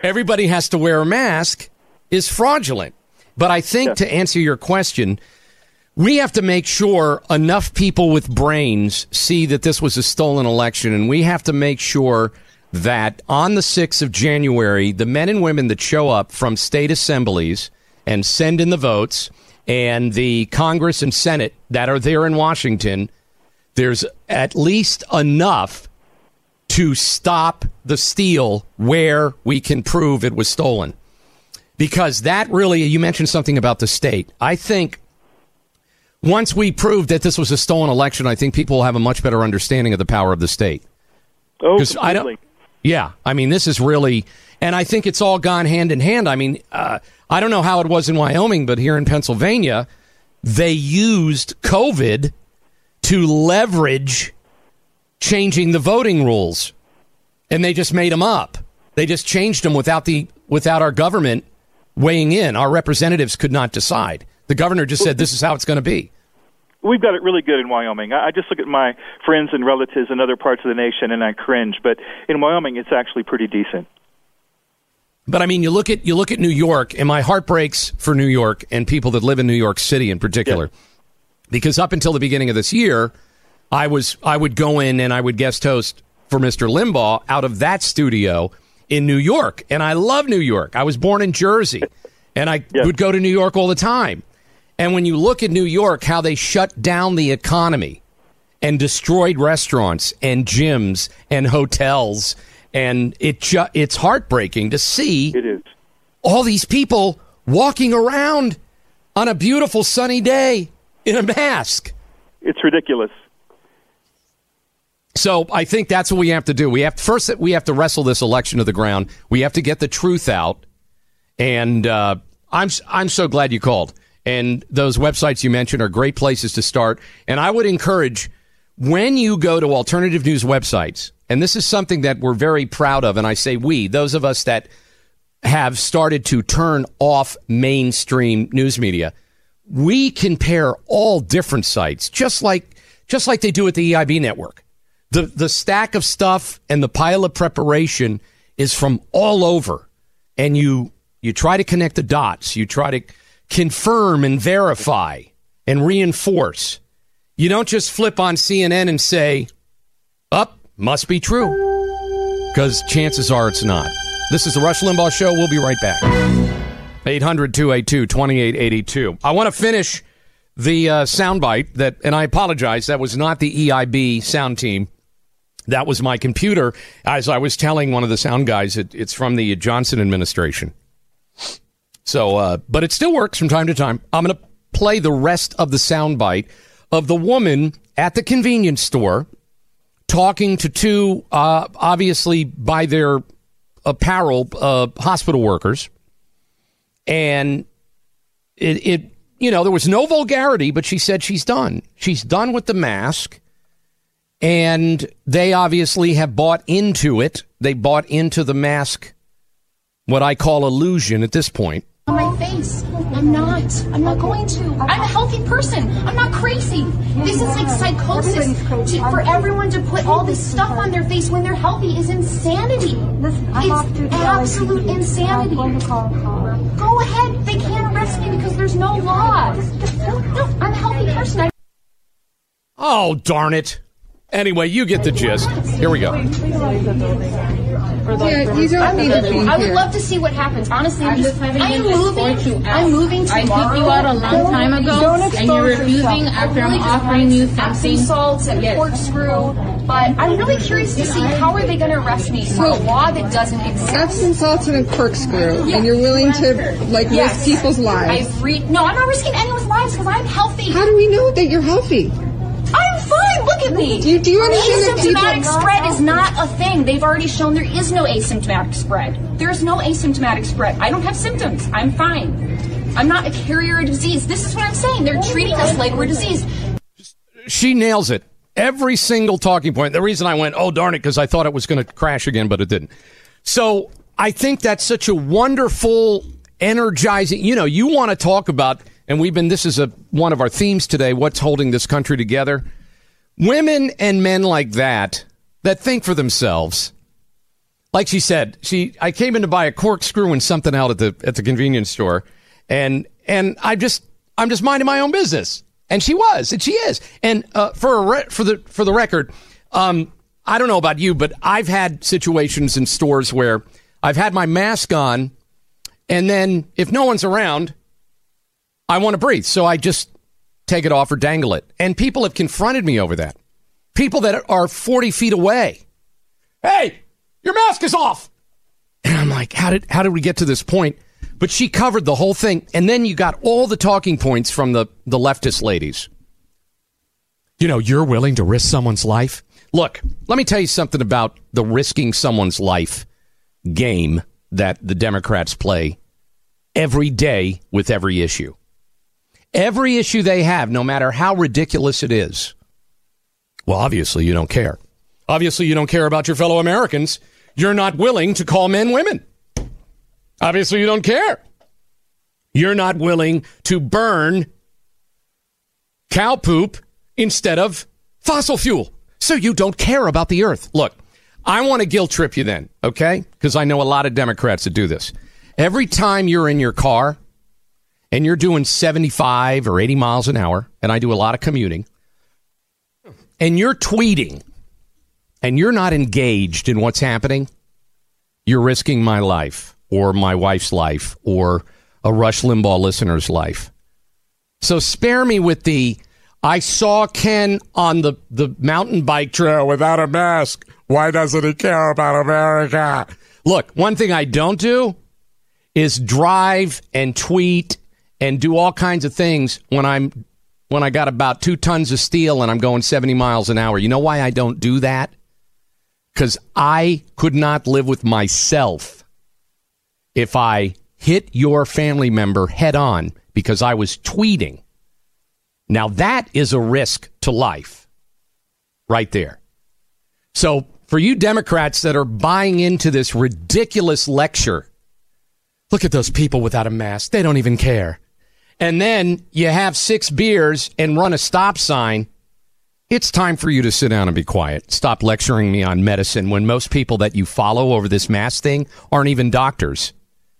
everybody has to wear a mask is fraudulent. But I think to answer your question, we have to make sure enough people with brains see that this was a stolen election, and we have to make sure that on the 6th of January, the men and women that show up from state assemblies and send in the votes, and the Congress and Senate that are there in Washington, there's at least enough to stop the steal where we can prove it was stolen because that really, you mentioned something about the state. I think once we prove that this was a stolen election, I think people will have a much better understanding of the power of the state. Oh, I don't. Yeah, I mean, this is really, and I think it's all gone hand in hand. I mean, uh, I don't know how it was in Wyoming, but here in Pennsylvania, they used COVID to leverage changing the voting rules, and they just made them up. They just changed them without the without our government weighing in. Our representatives could not decide. The governor just said this is how it's going to be. We've got it really good in Wyoming. I just look at my friends and relatives in other parts of the nation and I cringe, but in Wyoming it's actually pretty decent. But I mean, you look at you look at New York, and my heart breaks for New York and people that live in New York City in particular, because up until the beginning of this year, I was I would go in and I would guest host for Mr. Limbaugh out of that studio in New York, and I love New York. I was born in Jersey, and I would go to New York all the time. And when you look at New York, how they shut down the economy and destroyed restaurants and gyms and hotels and it ju- it's heartbreaking to see it is. all these people walking around on a beautiful sunny day in a mask. It's ridiculous. So I think that's what we have to do. We have first we have to wrestle this election to the ground. We have to get the truth out. And uh, I'm I'm so glad you called. And those websites you mentioned are great places to start. And I would encourage when you go to alternative news websites, and this is something that we're very proud of, and I say we, those of us that have started to turn off mainstream news media, we compare all different sites, just like just like they do at the EIB network. The the stack of stuff and the pile of preparation is from all over. And you you try to connect the dots, you try to confirm and verify and reinforce. You don't just flip on CNN and say, up, must be true. Because chances are it's not. This is the Rush Limbaugh Show. We'll be right back. 800 282 2882. I want to finish the uh, soundbite that, and I apologize, that was not the EIB sound team. That was my computer. As I was telling one of the sound guys, it, it's from the Johnson administration. So, uh, but it still works from time to time. I'm going to play the rest of the soundbite of the woman at the convenience store talking to two, uh, obviously by their apparel, uh, hospital workers. And it, it, you know, there was no vulgarity, but she said she's done. She's done with the mask. And they obviously have bought into it. They bought into the mask, what I call illusion at this point. on my face. I'm not. I'm not going to. I'm a healthy person. I'm not crazy. This is like psychosis. To, for everyone to put all this stuff on their face when they're healthy is insanity. It's absolute insanity. Go ahead. They can't arrest me because there's no law. No, I'm a healthy person. I Oh, darn it. Anyway, you get the gist. Here we go. Yeah, you don't need to be I would love to see what happens. Honestly, I'm I'm just. just having I'm moving. escort you. I'm moving tomorrow. I tomorrow. kicked you out a long time ago, Don't and you're refusing yourself. after I I'm really offering you something. salts and Yes. corkscrew. But I'm really curious to see how are they going to arrest me for a law that doesn't exist. Epsom salts and a corkscrew, and you're willing to like Yes. risk people's lives. I've re- no, I'm not risking anyone's lives because I'm healthy. How do we know that you're healthy? I'm fine. Look at me. Do you- do you understand that people- asymptomatic spread is not a thing? They've already shown there is no asymptomatic spread. There is no asymptomatic spread. I don't have symptoms. I'm fine. I'm not a carrier of disease. This is what I'm saying. They're treating us like we're diseased. She nails it. Every single talking point. The reason I went, oh, darn it, because I thought it was going to crash again, but it didn't. So I think that's such a wonderful, energizing. You know, you want to talk about, and we've been, this is a, one of our themes today what's holding this country together? Women and men like that, that think for themselves. Like she said, she I came in to buy a corkscrew and something out at the at the convenience store, and and I just I'm just minding my own business, and she was, and she is, and uh, for a re- for the for the record, um, I don't know about you, but I've had situations in stores where I've had my mask on, and then if no one's around, I want to breathe, so I just take it off or dangle it, and people have confronted me over that. People that are 40 feet away. Hey, your mask is off. And I'm like, how did how did we get to this point? But she covered the whole thing. And then you got all the talking points from the, the leftist ladies. You know, you're willing to risk someone's life? Look, let me tell you something about the risking someone's life game that the Democrats play every day with every issue. Every issue they have, no matter how ridiculous it is. Well, obviously, you don't care. Obviously, you don't care about your fellow Americans. You're not willing to call men women. Obviously, you don't care. You're not willing to burn cow poop instead of fossil fuel. So you don't care about the earth. Look, I want to guilt trip you then, okay? Because I know a lot of Democrats that do this. Every time you're in your car and you're doing 75 or 80 miles an hour, and I do a lot of commuting, and you're tweeting and you're not engaged in what's happening, you're risking my life or my wife's life or a Rush Limbaugh listener's life. So spare me with the I saw Ken on the, the mountain bike trail without a mask. Why doesn't he care about America? Look, one thing I don't do is drive and tweet and do all kinds of things when I'm when I got about two tons of steel and I'm going 70 miles an hour. You know why I don't do that? Because I could not live with myself if I hit your family member head on because I was tweeting. Now that is a risk to life right there. So for you Democrats that are buying into this ridiculous lecture, look at those people without a mask. They don't even care. And then you have six beers and run a stop sign. It's time for you to sit down and be quiet. Stop lecturing me on medicine when most people that you follow over this mask thing aren't even doctors,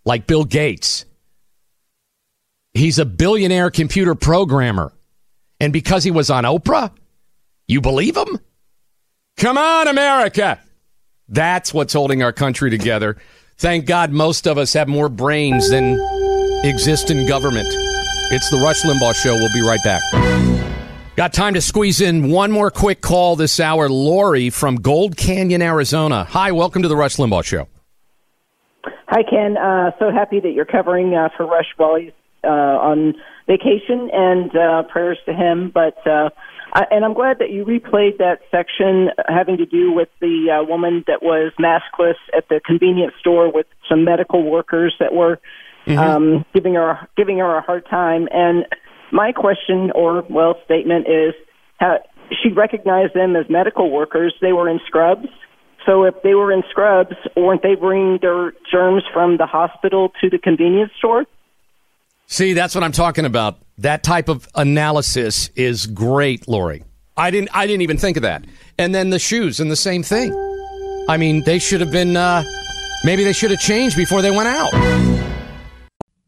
like Bill Gates. He's a billionaire computer programmer. And because he was on Oprah, you believe him? Come on, America. That's what's holding our country together. Thank God most of us have more brains than exist in government. It's the Rush Limbaugh Show. We'll be right back. Got time to squeeze in one more quick call this hour. Lori from Gold Canyon, Arizona. Hi, welcome to the Rush Limbaugh Show. Hi, Ken. Uh, so happy that you're covering uh, for Rush while he's uh, on vacation, and uh, prayers to him. But uh, I, and I'm glad that you replayed that section having to do with the uh, woman that was maskless at the convenience store with some medical workers that were Mhm. um, giving her giving her a hard time. And my question, or well, statement is, how, she recognized them as medical workers. They were in scrubs. So if they were in scrubs, weren't they bringing their germs from the hospital to the convenience store? See, that's what I'm talking about. That type of analysis is great, Lori. I didn't I didn't even think of that. And then the shoes and the same thing. I mean, they should have been uh maybe they should have changed before they went out.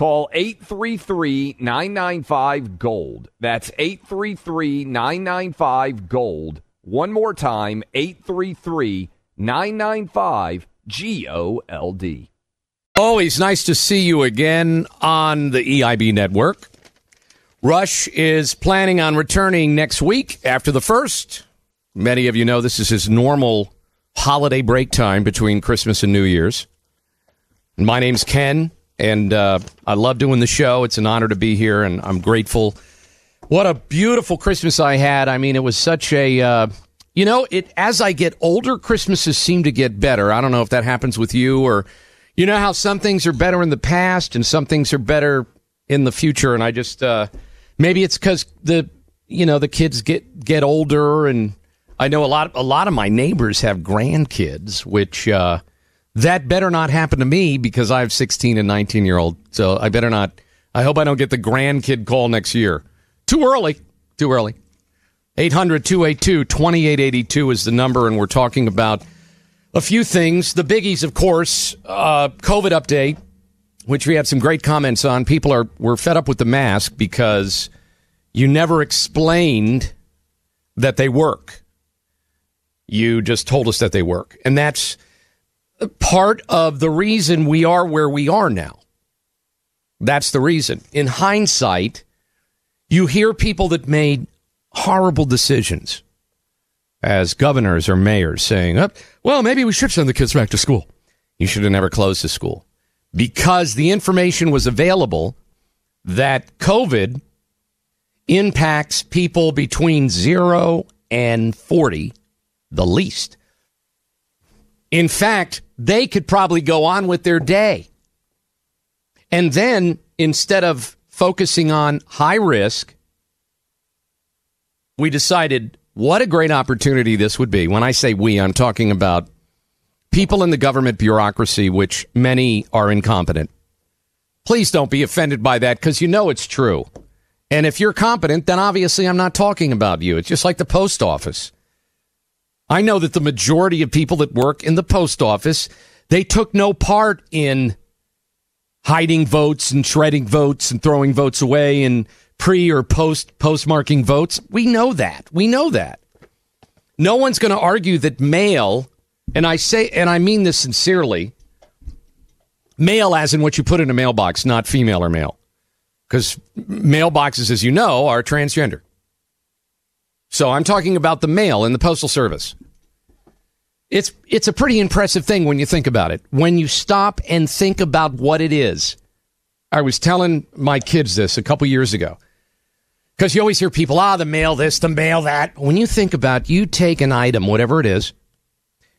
Call 833 995 Gold. That's 833 995 Gold. One more time 833 995 G O L D. Always nice to see you again on the EIB network. Rush is planning on returning next week after the first. Many of you know this is his normal holiday break time between Christmas and New Year's. My name's Ken, and uh, I love doing the show. It's an honor to be here, and I'm grateful. What a beautiful Christmas I had. I mean, it was such a. Uh, you know, it as I get older, Christmases seem to get better. I don't know if that happens with you or you know how some things are better in the past and some things are better in the future and I just uh maybe it's cuz the you know, the kids get get older and I know a lot a lot of my neighbors have grandkids which uh that better not happen to me because I have 16 and 19 year old. So I better not I hope I don't get the grandkid call next year. Too early. Too early. 800 282 2882 is the number, and we're talking about a few things. The biggies, of course, uh, COVID update, which we had some great comments on. People are were fed up with the mask because you never explained that they work. You just told us that they work. And that's part of the reason we are where we are now. That's the reason. In hindsight, you hear people that made horrible decisions as governors or mayors saying, oh, well, maybe we should send the kids back to school. You should have never closed the school because the information was available that COVID impacts people between zero and 40 the least. In fact, they could probably go on with their day. And then instead of focusing on high risk, we decided what a great opportunity this would be. When I say we, I'm talking about people in the government bureaucracy, which many are incompetent. Please don't be offended by that because you know it's true. And if you're competent, then obviously I'm not talking about you. It's just like the post office. I know that the majority of people that work in the post office, they took no part in hiding votes and shredding votes and throwing votes away and pre or post postmarking votes. We know that. We know that. No one's going to argue that mail, and I say, and I mean this sincerely, mail as in what you put in a mailbox, not female or male. Because mailboxes, as you know, are transgender. So I'm talking about the mail in the postal service. It's it's a pretty impressive thing when you think about it. When you stop and think about what it is. I was telling my kids this a couple years ago. Because you always hear people, ah, the mail this, the mail that. When you think about, you take an item, whatever it is,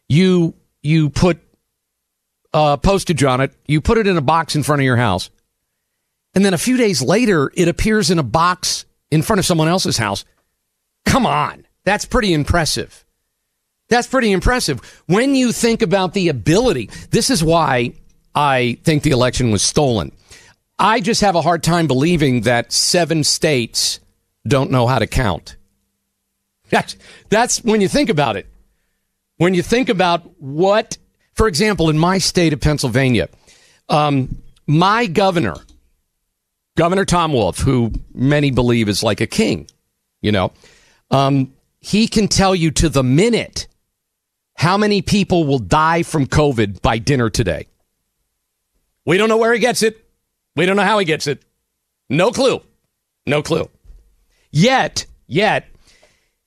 you you put uh, postage on it, you put it in a box in front of your house, and then a few days later, it appears in a box in front of someone else's house. Come on, that's pretty impressive. That's pretty impressive. When you think about the ability, this is why I think the election was stolen. I just have a hard time believing that seven states don't know how to count. That's, that's when you think about it. When you think about what, for example, in my state of Pennsylvania, um, my governor, Governor Tom Wolf, who many believe is like a king, you know, um, he can tell you to the minute how many people will die from COVID by dinner today. We don't know where he gets it. We don't know how he gets it. No clue. No clue. Yet, yet,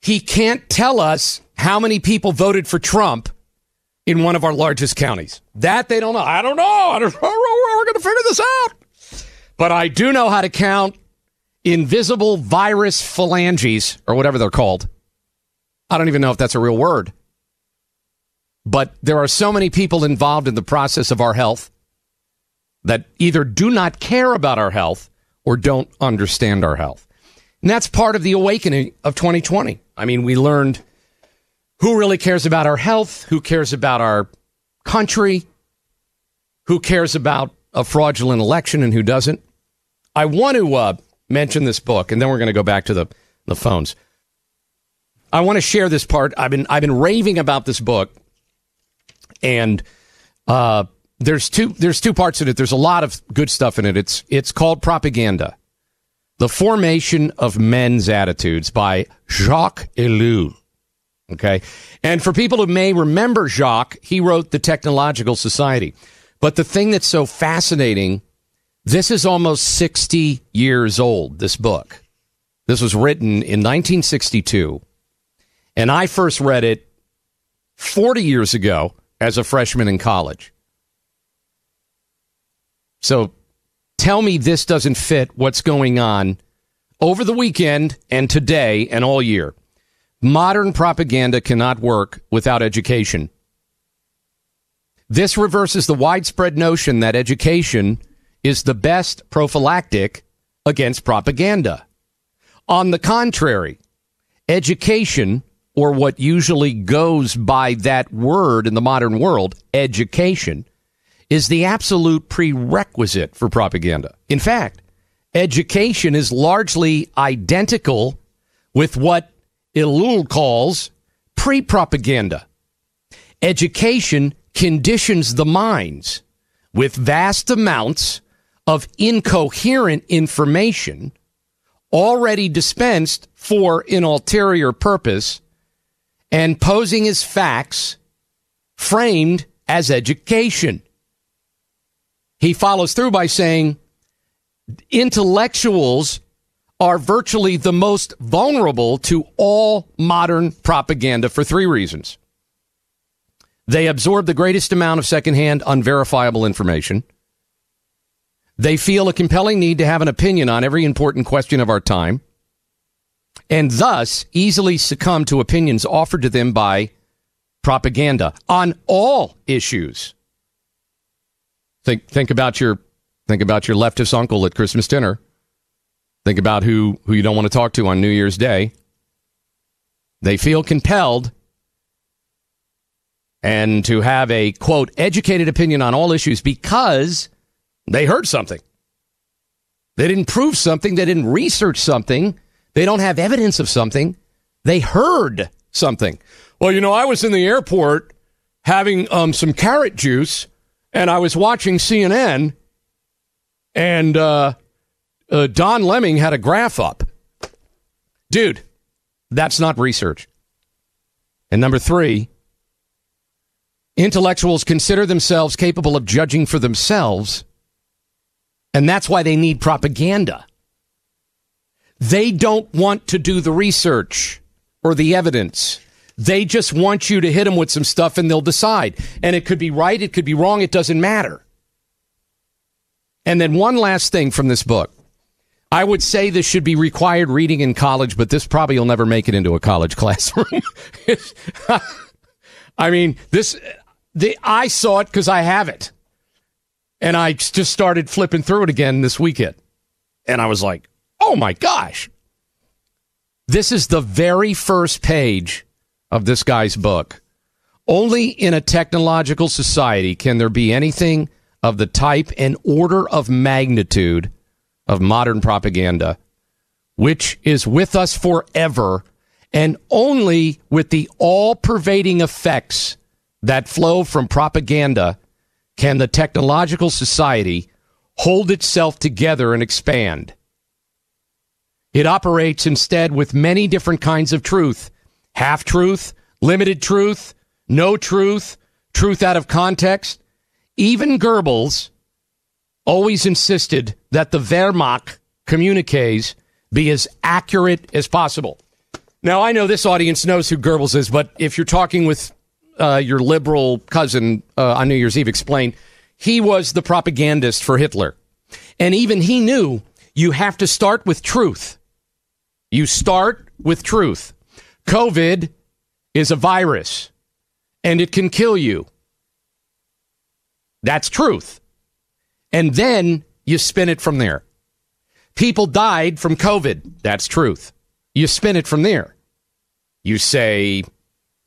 he can't tell us how many people voted for Trump in one of our largest counties. That they don't know. I don't know. I don't know. We're going to figure this out. But I do know how to count invisible virus phalanges or whatever they're called. I don't even know if that's a real word. But there are so many people involved in the process of our health that either do not care about our health or don't understand our health. And that's part of the awakening of 2020. I mean, we learned who really cares about our health, who cares about our country, who cares about a fraudulent election, and who doesn't. I want to uh, mention this book, and then we're going to go back to the, the phones. I want to share this part. I've been I've been raving about this book, and uh, there's two there's two parts in it. There's a lot of good stuff in it. It's it's called Propaganda, the formation of men's attitudes by Jacques Ellul. Okay, and for people who may remember Jacques, he wrote the Technological Society. But the thing that's so fascinating, this is almost 60 years old. This book, this was written in 1962. And I first read it 40 years ago as a freshman in college. So tell me this doesn't fit what's going on over the weekend and today and all year. Modern propaganda cannot work without education. This reverses the widespread notion that education is the best prophylactic against propaganda. On the contrary, education or what usually goes by that word in the modern world, education, is the absolute prerequisite for propaganda. In fact, education is largely identical with what Ellul calls pre propaganda. Education conditions the minds with vast amounts of incoherent information already dispensed for an ulterior purpose and posing as facts framed as education. He follows through by saying intellectuals are virtually the most vulnerable to all modern propaganda for three reasons. They absorb the greatest amount of secondhand, unverifiable information. They feel a compelling need to have an opinion on every important question of our time and thus easily succumb to opinions offered to them by propaganda on all issues. Think think about your think about your leftist uncle at Christmas dinner. Think about who who you don't want to talk to on New Year's Day. They feel compelled and to have a quote educated opinion on all issues because they heard something. They didn't prove something, they didn't research something they don't have evidence of something. They heard something. Well, you know, I was in the airport having um, some carrot juice and I was watching CNN and uh, uh, Don Lemming had a graph up. Dude, that's not research. And number three, intellectuals consider themselves capable of judging for themselves. And that's why they need propaganda. They don't want to do the research or the evidence. They just want you to hit them with some stuff and they'll decide. And it could be right, it could be wrong, it doesn't matter. And then one last thing from this book. I would say this should be required reading in college, but this probably will never make it into a college classroom. I mean, this the I saw it because I have it. And I just started flipping through it again this weekend. And I was like, Oh my gosh. This is the very first page of this guy's book. Only in a technological society can there be anything of the type and order of magnitude of modern propaganda, which is with us forever and only with the all pervading effects that flow from propaganda can the technological society hold itself together and expand. It operates instead with many different kinds of truth half truth, limited truth, no truth, truth out of context. Even Goebbels always insisted that the Wehrmacht communiques be as accurate as possible. Now, I know this audience knows who Goebbels is, but if you're talking with uh, your liberal cousin uh, on New Year's Eve, explained, he was the propagandist for Hitler. And even he knew you have to start with truth. You start with truth. COVID is a virus and it can kill you. That's truth. And then you spin it from there. People died from COVID. That's truth. You spin it from there. You say,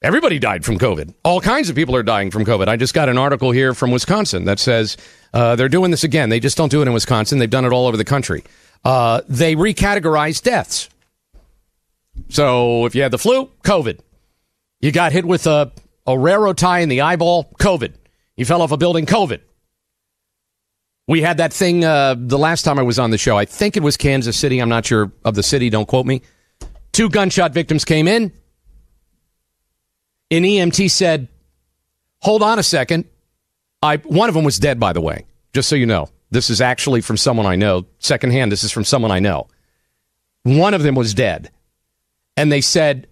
everybody died from COVID. All kinds of people are dying from COVID. I just got an article here from Wisconsin that says uh, they're doing this again. They just don't do it in Wisconsin, they've done it all over the country. Uh, they recategorize deaths. So if you had the flu, COVID. You got hit with a, a railroad tie in the eyeball, COVID. You fell off a building, COVID. We had that thing uh, the last time I was on the show. I think it was Kansas City. I'm not sure of the city. Don't quote me. Two gunshot victims came in. An EMT said, "Hold on a second. I one of them was dead, by the way. Just so you know, this is actually from someone I know. Secondhand, this is from someone I know. One of them was dead, and they said,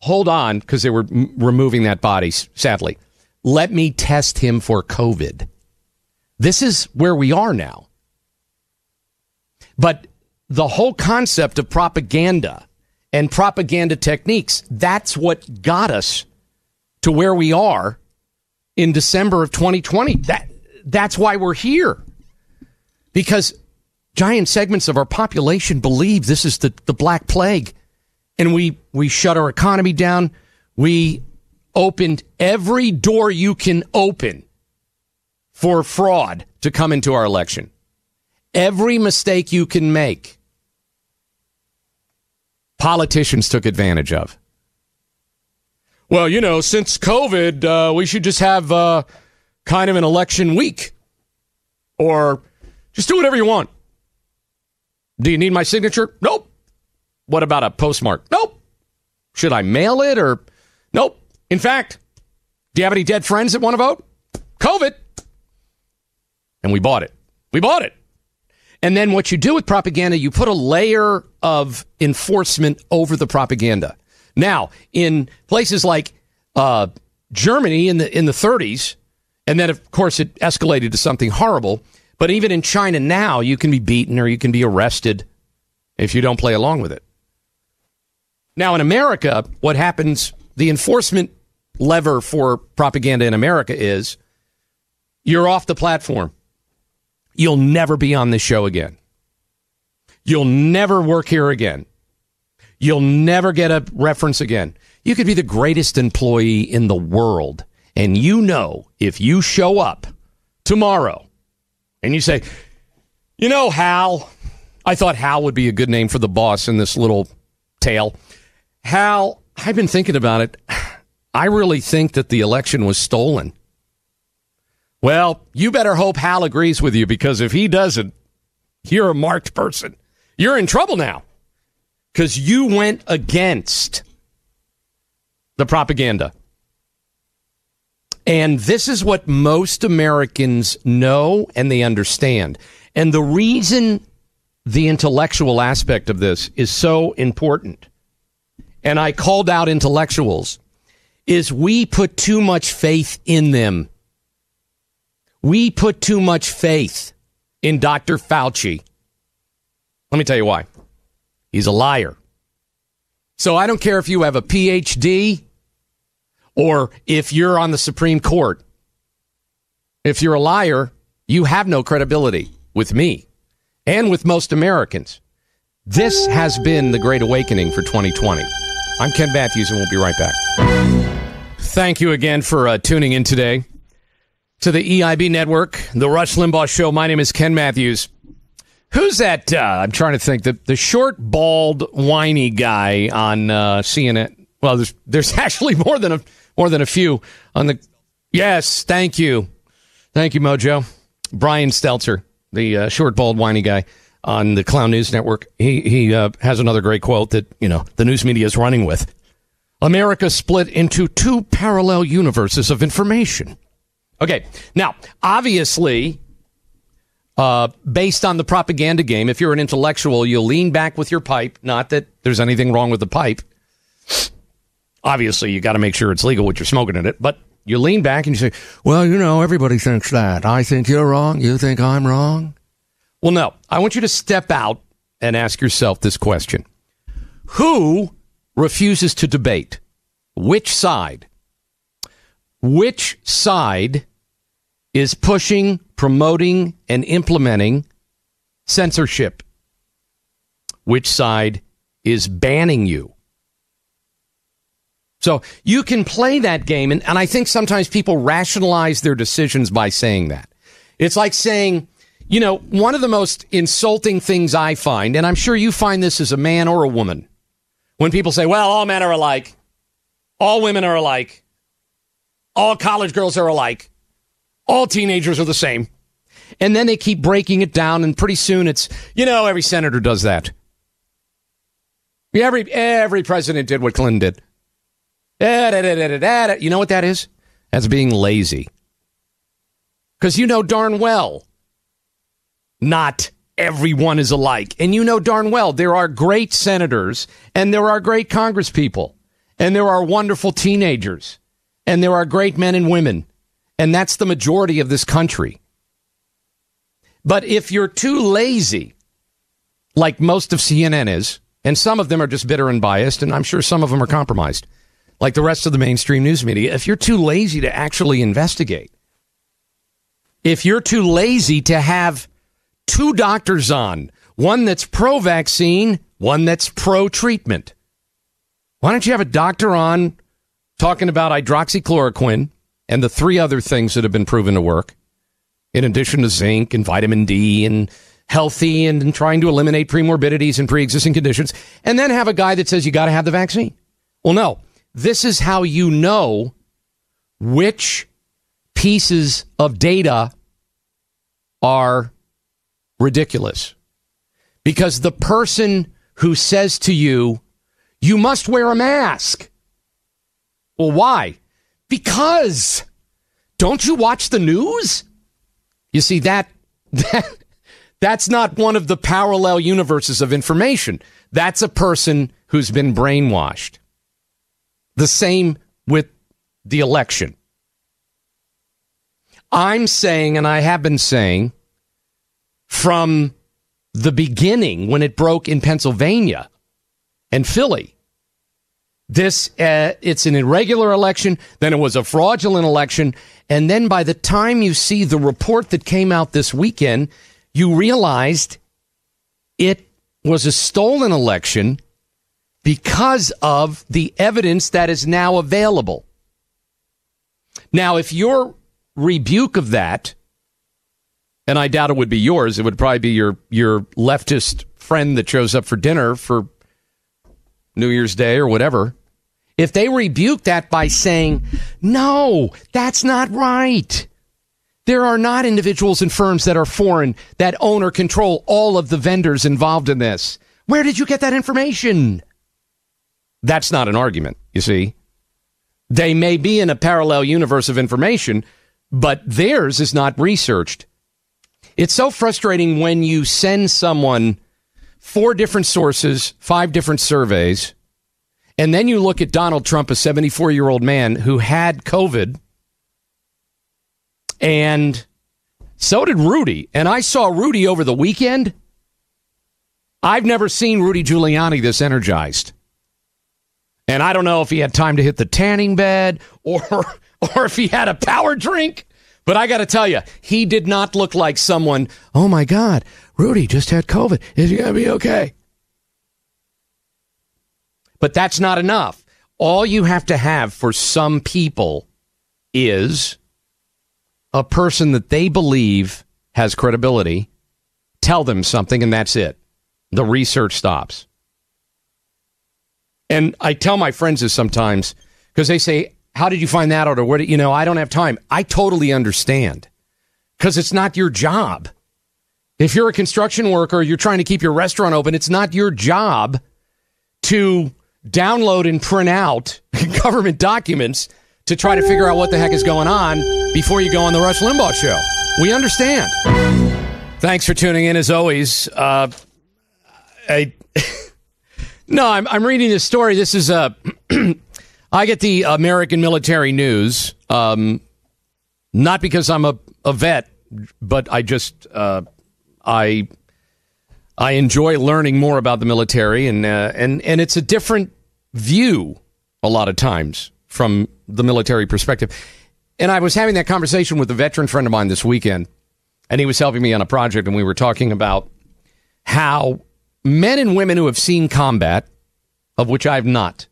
"Hold on," because they were m- removing that body. Sadly, let me test him for COVID. This is where we are now. But the whole concept of propaganda and propaganda techniques, that's what got us to where we are in December of 2020. That that's why we're here. Because giant segments of our population believe this is the, the black plague. And we we shut our economy down. We opened every door you can open for fraud to come into our election. Every mistake you can make, politicians took advantage of. Well, you know, since COVID, uh, we should just have uh, kind of an election week or just do whatever you want. Do you need my signature? Nope. What about a postmark? Nope. Should I mail it or nope? In fact, do you have any dead friends that want to vote? COVID. And we bought it. We bought it. And then what you do with propaganda, you put a layer of enforcement over the propaganda. Now, in places like uh, Germany in the in the 30s, and then of course it escalated to something horrible. But even in China now, you can be beaten or you can be arrested if you don't play along with it. Now, in America, what happens? The enforcement lever for propaganda in America is you're off the platform. You'll never be on this show again. You'll never work here again. You'll never get a reference again. You could be the greatest employee in the world. And you know, if you show up tomorrow and you say, you know, Hal, I thought Hal would be a good name for the boss in this little tale. Hal, I've been thinking about it. I really think that the election was stolen. Well, you better hope Hal agrees with you because if he doesn't, you're a marked person. You're in trouble now because you went against the propaganda. And this is what most Americans know and they understand. And the reason the intellectual aspect of this is so important, and I called out intellectuals, is we put too much faith in them. We put too much faith in Dr. Fauci. Let me tell you why. He's a liar. So I don't care if you have a PhD or if you're on the Supreme Court. If you're a liar, you have no credibility with me and with most Americans. This has been the Great Awakening for 2020. I'm Ken Matthews, and we'll be right back. Thank you again for uh, tuning in today to the EIB network, the Rush Limbaugh Show. My name is Ken Matthews. Who's that? Uh, I'm trying to think. The the short, bald, whiny guy on uh, CNN. Well, there's there's actually more than a more than a few on the. Yes, thank you, thank you, Mojo. Brian Stelter, the uh, short, bald, whiny guy on the Clown News Network. He he uh, has another great quote that you know the news media is running with. America split into two parallel universes of information. Okay, now, obviously, uh, based on the propaganda game, if you're an intellectual, you'll lean back with your pipe. Not that there's anything wrong with the pipe. Obviously, you got to make sure it's legal what you're smoking in it, but you lean back and you say, well, you know, everybody thinks that. I think you're wrong. You think I'm wrong. Well, no. I want you to step out and ask yourself this question Who refuses to debate? Which side? Which side is pushing, promoting, and implementing censorship? Which side is banning you? So you can play that game, and, and I think sometimes people rationalize their decisions by saying that. It's like saying, you know, one of the most insulting things I find, and I'm sure you find this as a man or a woman, when people say, well, all men are alike, all women are alike, all college girls are alike, all teenagers are the same. And then they keep breaking it down, and pretty soon it's, you know, every senator does that. Every, every president did what Clinton did. Da, da, da. You know what that is? That's being lazy. Because you know darn well not everyone is alike. And you know darn well there are great senators and there are great congresspeople and there are wonderful teenagers and there are great men and women. And that's the majority of this country. But if you're too lazy, like most of CNN is, and some of them are just bitter and biased, and I'm sure some of them are compromised, like the rest of the mainstream news media, if you're too lazy to actually investigate, if you're too lazy to have two doctors on, one that's pro vaccine, one that's pro treatment, why don't you have a doctor on talking about hydroxychloroquine and the three other things that have been proven to work, in addition to zinc and vitamin D and healthy and, and trying to eliminate premorbidities and pre existing conditions, and then have a guy that says you got to have the vaccine? Well, no. This is how you know which pieces of data are ridiculous. Because the person who says to you, you must wear a mask. Well, why? Because don't you watch the news? You see that that that's not one of the parallel universes of information. That's a person who's been brainwashed. The same with the election. I'm saying, and I have been saying from the beginning when it broke in Pennsylvania and Philly, this uh, it's an irregular election, then it was a fraudulent election, and then by the time you see the report that came out this weekend, you realized it was a stolen election because of the evidence that is now available. Now, if your rebuke of that, and I doubt it would be yours, it would probably be your your leftist friend that shows up for dinner for New Year's Day or whatever. If they rebuke that by saying, "No, that's not right." There are not individuals and firms that are foreign that own or control all of the vendors involved in this. Where did you get that information? That's not an argument, you see. They may be in a parallel universe of information, but theirs is not researched. It's so frustrating when you send someone four different sources, five different surveys, and then you look at Donald Trump, a 74 year old man who had COVID, and so did Rudy. And I saw Rudy over the weekend. I've never seen Rudy Giuliani this energized. And I don't know if he had time to hit the tanning bed or or if he had a power drink. But I got to tell you, he did not look like someone, oh my God, Rudy just had COVID. Is he going to be okay? But that's not enough. All you have to have for some people is a person that they believe has credibility, tell them something, and that's it. The research stops. And I tell my friends this sometimes because they say, How did you find that out? Or what, you know, I don't have time. I totally understand because it's not your job. If you're a construction worker, you're trying to keep your restaurant open, it's not your job to download and print out government documents to try to figure out what the heck is going on before you go on the Rush Limbaugh show. We understand. Thanks for tuning in as always. Uh, I no, I'm I'm reading this story. This is uh, I get the American military news, um, not because I'm a, a vet, but I just uh, I I enjoy learning more about the military, and uh, and and it's a different view a lot of times from the military perspective. And I was having that conversation with a veteran friend of mine this weekend, and he was helping me on a project, and we were talking about how men and women who have seen combat, of which I have not,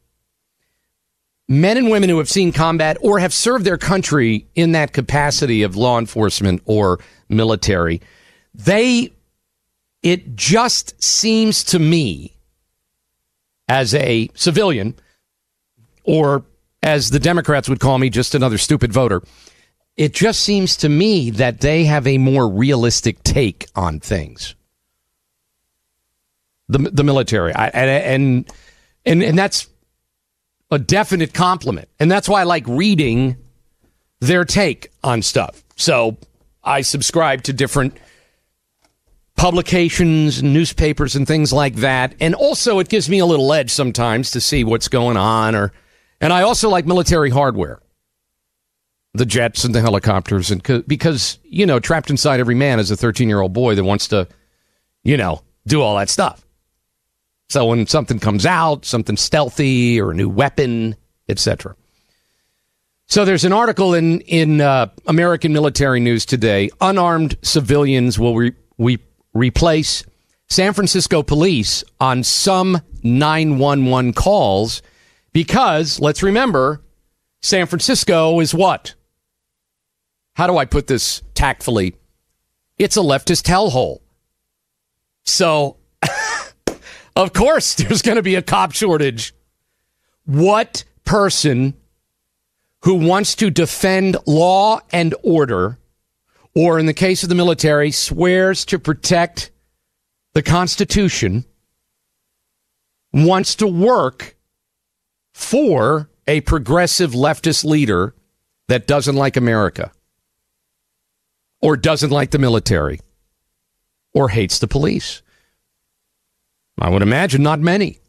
men and women who have seen combat or have served their country in that capacity of law enforcement or military, they, it just seems to me as a civilian, or as the Democrats would call me, just another stupid voter. It just seems to me that they have a more realistic take on things. The the military, I, and and and that's a definite compliment, and that's why I like reading their take on stuff. So I subscribe to different publications, newspapers, and things like that, and also it gives me a little edge sometimes to see what's going on, or and I also like military hardware. The jets and the helicopters and because you know trapped inside every man is a 13 year old boy that wants to you know do all that stuff. So when something comes out something stealthy or a new weapon etc so there's an article in in uh, american military news today unarmed civilians will re- we replace san francisco police on some 911 calls because let's remember san francisco is what how do I put this tactfully? It's a leftist hellhole. So, of course, there's going to be a cop shortage. What person who wants to defend law and order, or in the case of the military, swears to protect the Constitution, wants to work for a progressive leftist leader that doesn't like America? or doesn't like the military or hates the police? I would imagine not many.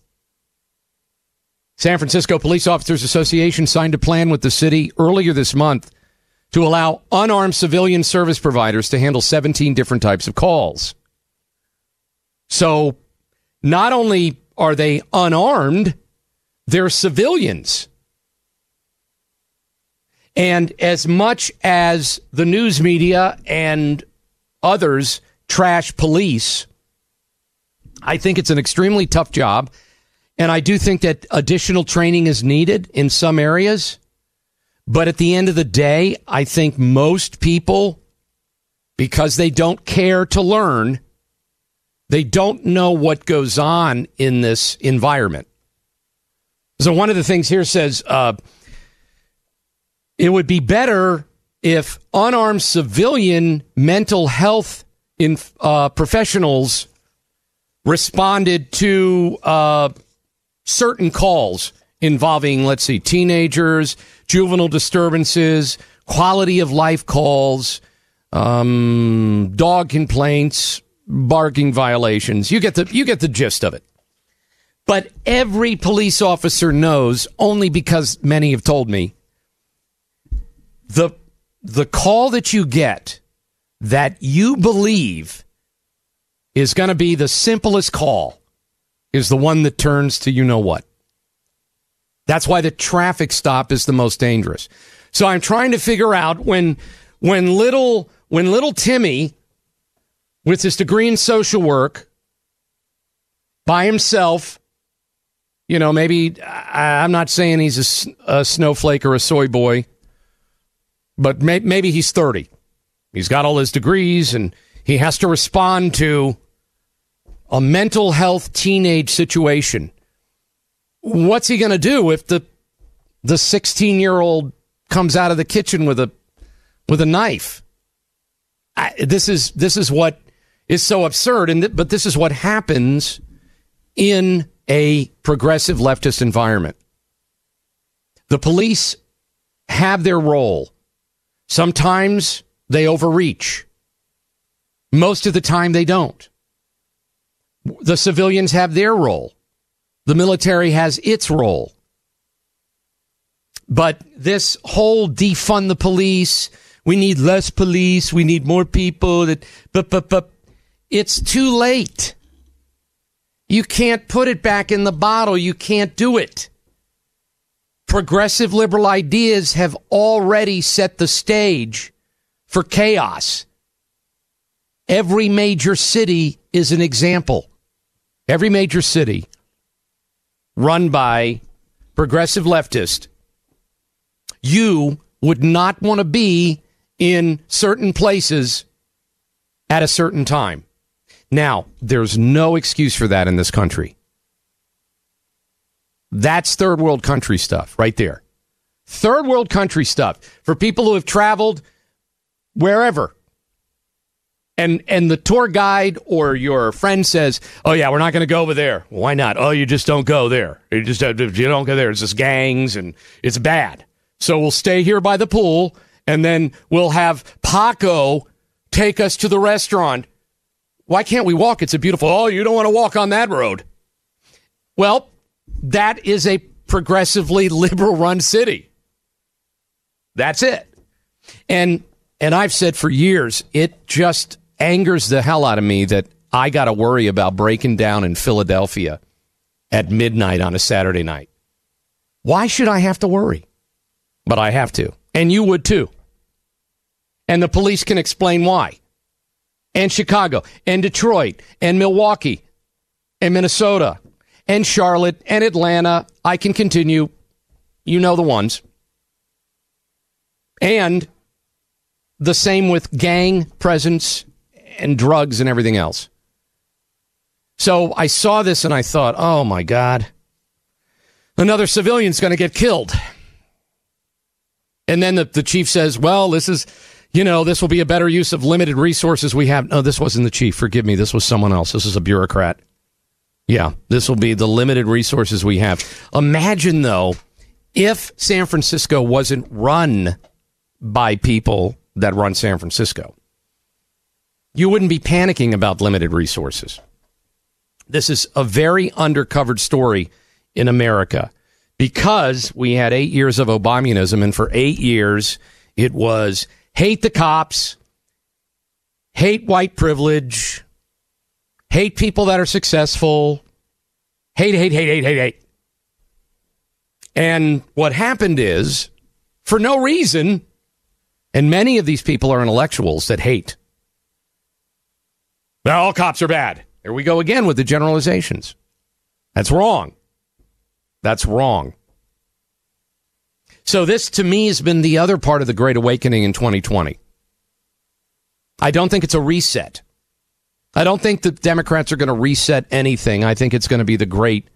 San Francisco Police Officers Association signed a plan with the city earlier this month to allow unarmed civilian service providers to handle 17 different types of calls. So not only are they unarmed, they're civilians. And as much as the news media and others trash police, I think it's an extremely tough job. And I do think that additional training is needed in some areas. But at the end of the day, I think most people, because they don't care to learn, they don't know what goes on in this environment. So one of the things here says, uh, it would be better if unarmed civilian mental health in, uh, professionals responded to uh, certain calls involving, let's see, teenagers, juvenile disturbances, quality of life calls, um, dog complaints, barking violations. You get the you get the gist of it. But every police officer knows, only because many have told me, the the call that you get that you believe is going to be the simplest call is the one that turns to you know what. That's why the traffic stop is the most dangerous. So I'm trying to figure out when when little when little Timmy with his degree in social work by himself you know maybe I, am not saying he's a, a snowflake or a soy boy but may, maybe he's 30. He's got all his degrees and he has to respond to a mental health teenage situation. What's he going to do if the the 16 year old comes out of the kitchen with a with a knife? I, this is this is what is so absurd, and th- but this is what happens in a progressive leftist environment. The police have their role. Sometimes they overreach. Most of the time, they don't. The civilians have their role. The military has its role. But this whole defund the police, we need less police, we need more people that but but but it's too late. You can't put it back in the bottle. You can't do it. Progressive liberal ideas have already set the stage for chaos. Every major city is an example. Every major city run by progressive leftist. You would not want to be in certain places at a certain time. Now, there's no excuse for that in this country. That's third world country stuff right there. Third world country stuff for people who have traveled wherever. And and the tour guide or your friend says, "Oh yeah, we're not going to go over there." Why not? Oh, you just don't go there. You just uh, you don't go there. It's just gangs and it's bad. So we'll stay here by the pool and then we'll have Paco take us to the restaurant. Why can't we walk? It's a beautiful. Oh, you don't want to walk on that road. Well, that is a progressively liberal run city. That's it. And and I've said for years, it just angers the hell out of me that I got to worry about breaking down in Philadelphia at midnight on a Saturday night. Why should I have to worry? But I have to. And you would too. And the police can explain why. And Chicago, and Detroit, and Milwaukee, and Minnesota, and Charlotte, and Atlanta. I can continue. You know the ones. And the same with gang presence and drugs and everything else. So I saw this and I thought, oh my God, another civilian's going to get killed. And then the, the chief says, well, this is, you know, this will be a better use of limited resources we have. No, this wasn't the chief. Forgive me. This was someone else. This is a bureaucrat. Yeah, this will be the limited resources we have. Imagine, though, if San Francisco wasn't run by people that run San Francisco, you wouldn't be panicking about limited resources. This is a very undercovered story in America because we had eight years of Obamunism, and for eight years it was hate the cops, hate white privilege, hate people that are successful, hate, hate, hate, hate, hate, hate. And what happened is, for no reason, and many of these people are intellectuals that hate. Well, all cops are bad. There we go again with the generalizations. That's wrong. That's wrong. So, this to me has been the other part of the Great Awakening in 2020. I don't think it's a reset. I don't think the Democrats are going to reset anything. I think it's going to be the great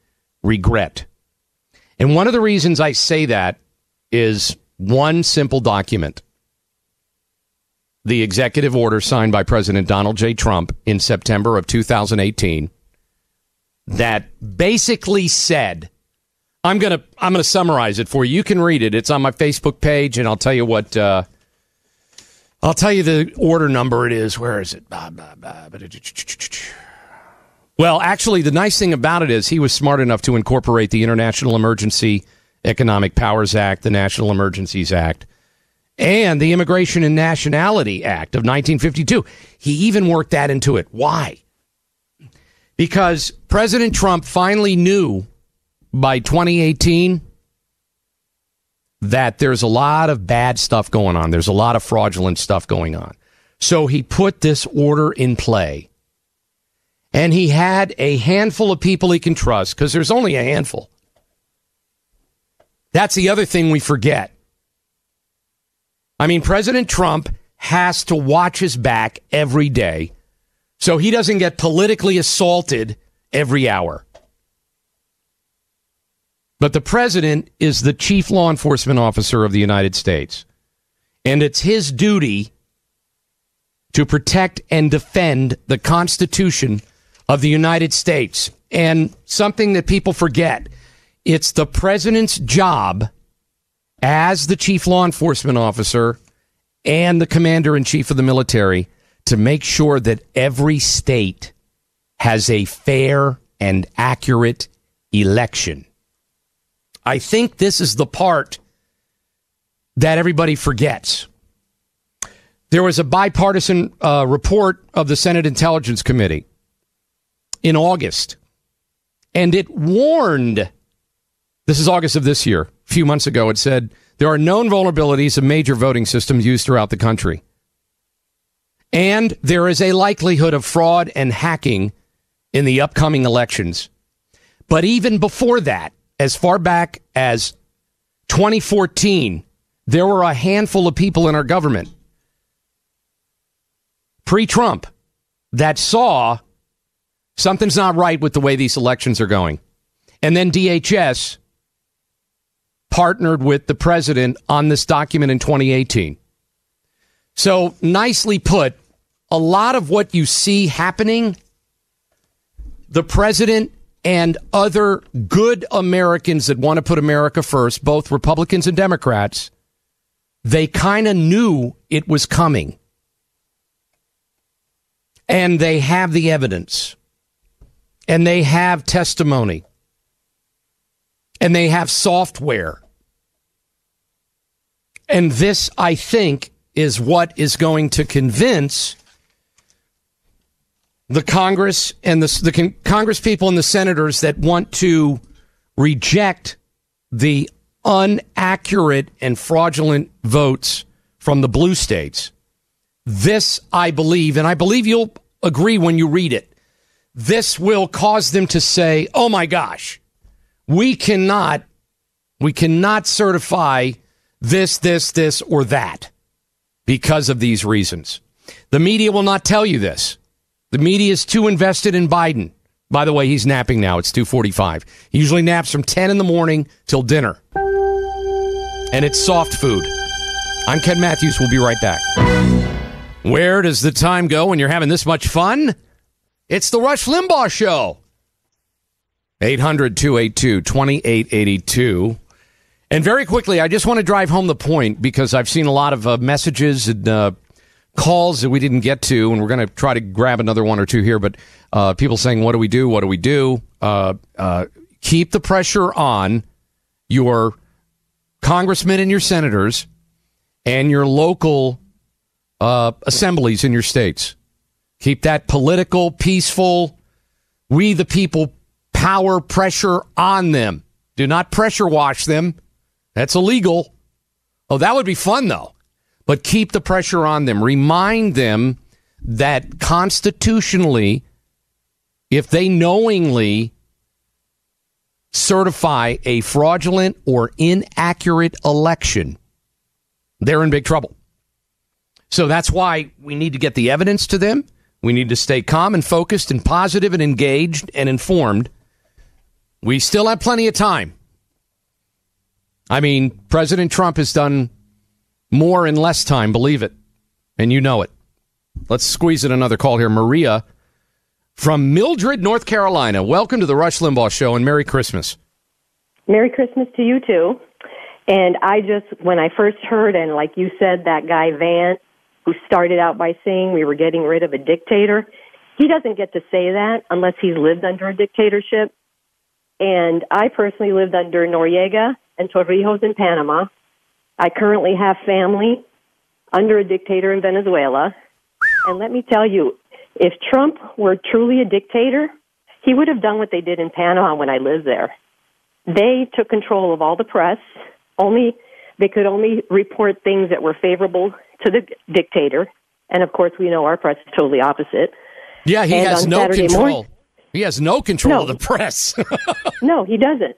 regret. And one of the reasons I say that is one simple document the executive order signed by President Donald J. Trump in September of 2018 that basically said, I'm gonna I'm gonna summarize it for you. You can read it. It's on my Facebook page, and I'll tell you what. Uh, I'll tell you the order number it is. Where is it? Well, actually, the nice thing about it is he was smart enough to incorporate the International Emergency Economic Powers Act, the National Emergencies Act, and the Immigration and Nationality Act of 1952. He even worked that into it. Why? Because President Trump finally knew by 2018 that there's a lot of bad stuff going on. There's a lot of fraudulent stuff going on. So he put this order in play. And he had a handful of people he can trust because there's only a handful. That's the other thing we forget. I mean, President Trump has to watch his back every day so he doesn't get politically assaulted every hour. But the president is the chief law enforcement officer of the United States. And it's his duty to protect and defend the Constitution of the United States. And something that people forget it's the president's job as the chief law enforcement officer and the commander in chief of the military to make sure that every state has a fair and accurate election. I think this is the part that everybody forgets. There was a bipartisan uh, report of the Senate Intelligence Committee in August, and it warned this is August of this year. A few months ago, it said there are known vulnerabilities of major voting systems used throughout the country. And there is a likelihood of fraud and hacking in the upcoming elections. But even before that, as far back as 2014, there were a handful of people in our government pre Trump that saw something's not right with the way these elections are going. And then DHS partnered with the president on this document in 2018. So, nicely put, a lot of what you see happening, the president and other good Americans that want to put America first, both Republicans and Democrats, they kind of knew it was coming. And they have the evidence. And they have testimony. And they have software. And this, I think, is what is going to convince the Congress and the, the con- Congress people and the senators that want to reject the inaccurate and fraudulent votes from the blue states. This, I believe, and I believe you'll agree when you read it, this will cause them to say, oh my gosh, we cannot, we cannot certify this, this, this, or that because of these reasons. The media will not tell you this. The media is too invested in Biden. By the way, he's napping now. It's 2:45. He usually naps from 10 in the morning till dinner. And it's soft food. I'm Ken Matthews. We'll be right back. Where does the time go when you're having this much fun? It's the Rush Limbaugh show. 800-282-2882. And very quickly, I just want to drive home the point because I've seen a lot of uh, messages and uh, calls that we didn't get to, and we're going to try to grab another one or two here. But uh, people saying, "What do we do? What do we do?" Uh, uh, keep the pressure on your congressmen and your senators and your local uh, assemblies in your states. Keep that political, peaceful, we the people power pressure on them. Do not pressure wash them. That's illegal. Oh, that would be fun though but keep the pressure on them. Remind them that constitutionally, if they knowingly certify a fraudulent or inaccurate election, they're in big trouble. So that's why we need to get the evidence to them. We need to stay calm and focused and positive and engaged and informed. We still have plenty of time. I mean, President Trump has done more in less time, believe it. And you know it. Let's squeeze in another call here. Maria from Mildred, North Carolina. Welcome to the Rush Limbaugh Show and Merry Christmas. Merry Christmas to you too. And I just, when I first heard, and like you said, that guy Vance, who started out by saying we were getting rid of a dictator, he doesn't get to say that unless he's lived under a dictatorship. And I personally lived under Noriega and Torrijos in Panama. I currently have family under a dictator in Venezuela. And let me tell you, if Trump were truly a dictator, he would have done what they did in Panama when I lived there. They took control of all the press. Only they could only report things that were favorable to the dictator. And of course, we know our press is totally opposite. Yeah, he And has no Saturday control. morning- he has no control No. of the press. no, he doesn't.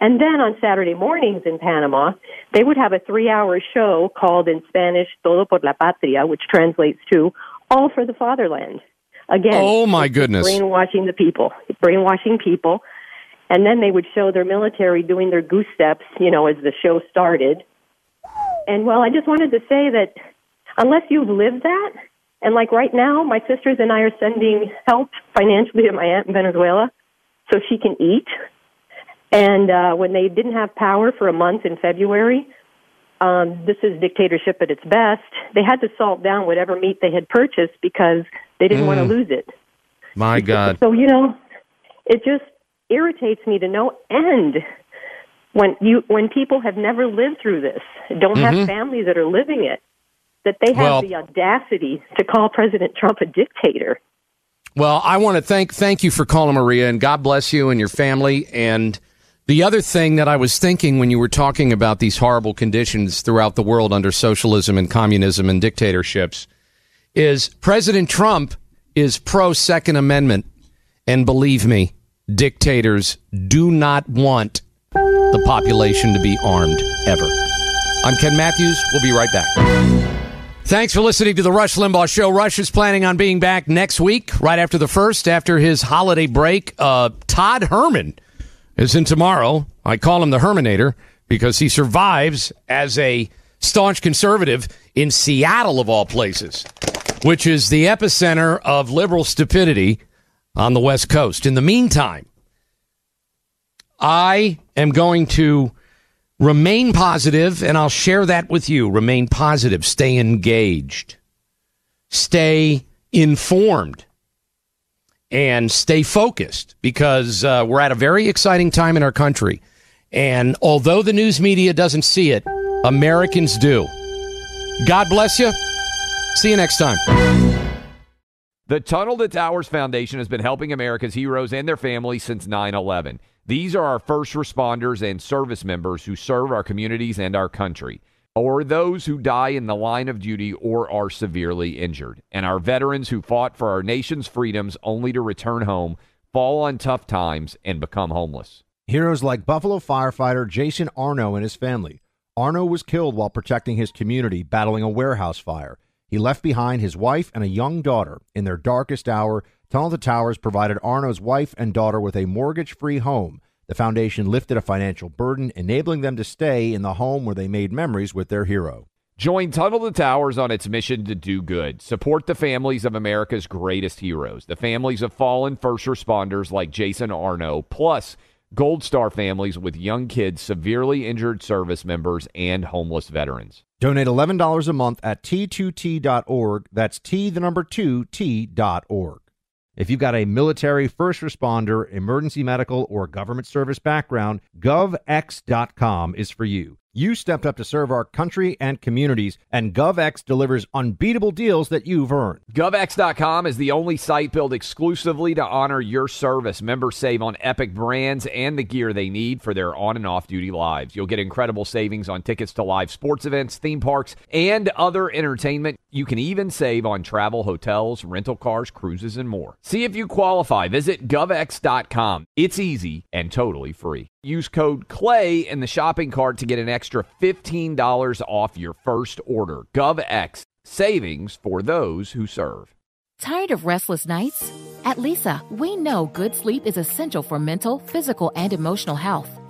And then on Saturday mornings in Panama, they would have a three hour show called in Spanish Todo por la Patria, which translates to All for the Fatherland. Again, oh my goodness. brainwashing the people, brainwashing people. And then they would show their military doing their goose steps, you know, as the show started. And well, I just wanted to say that unless you've lived that, And like right now, my sisters and I are sending help financially to my aunt in Venezuela so she can eat. And uh, when they didn't have power for a month in February, um, this is dictatorship at its best. They had to salt down whatever meat they had purchased because they didn't want to Mm. lose it. My God. So you know, it just irritates me to no end when you when people have never lived through this, don't Mhm. have families that are living it, that they have Well- the audacity to call President Trump a dictator. Well, I want to thank thank you for calling Maria, and God bless you and your family. And the other thing that I was thinking when you were talking about these horrible conditions throughout the world under socialism and communism and dictatorships is President Trump is pro Second Amendment, and believe me, dictators do not want the population to be armed ever. I'm Ken Matthews. We'll be right back. Thanks for listening to the Rush Limbaugh Show. Rush is planning on being back next week, right after the first, after his holiday break. Uh, Todd Herman is in tomorrow. I call him the Herminator because he survives as a staunch conservative in Seattle, of all places, which is the epicenter of liberal stupidity on the West Coast. In the meantime, I am going to remain positive, and I'll share that with you. Remain positive, stay engaged, stay informed, and stay focused because uh, we're at a very exciting time in our country. And although the news media doesn't see it, Americans do. God bless you. See you next time. The Tunnel to Towers Foundation has been helping America's heroes and their families since 9 11. These are our first responders and service members who serve our communities and our country, or those who die in the line of duty or are severely injured, and our veterans who fought for our nation's freedoms only to return home, fall on tough times, and become homeless. Heroes like Buffalo firefighter Jason Arno and his family. Arno was killed while protecting his community battling a warehouse fire. He left behind his wife and a young daughter. In their darkest hour, Tunnel to Towers provided Arno's wife and daughter with a mortgage free home. The foundation lifted a financial burden, enabling them to stay in the home where they made memories with their hero. Join Tunnel to Towers on its mission to do good. Support the families of America's greatest heroes, the families of fallen first responders like Jason Arno, plus Gold Star families with young kids, severely injured service members, and homeless veterans. Donate $11 a month at t2t.org. That's T, the number 2, T.org. If you've got a military, first responder, emergency medical, or government service background, govx.com is for you. You stepped up to serve our country and communities, and GovX delivers unbeatable deals that you've earned. GovX.com is the only site built exclusively to honor your service. Members save on epic brands and the gear they need for their on and off duty lives. You'll get incredible savings on tickets to live sports events, theme parks, and other entertainment. You can even save on travel, hotels, rental cars, cruises, and more. See if you qualify. Visit GovX.com. It's easy and totally free. Use code CLAY in the shopping cart to get an extra $15 off your first order. GovX. Savings for those who serve. Tired of restless nights? At Leesa, we know good sleep is essential for mental, physical, and emotional health.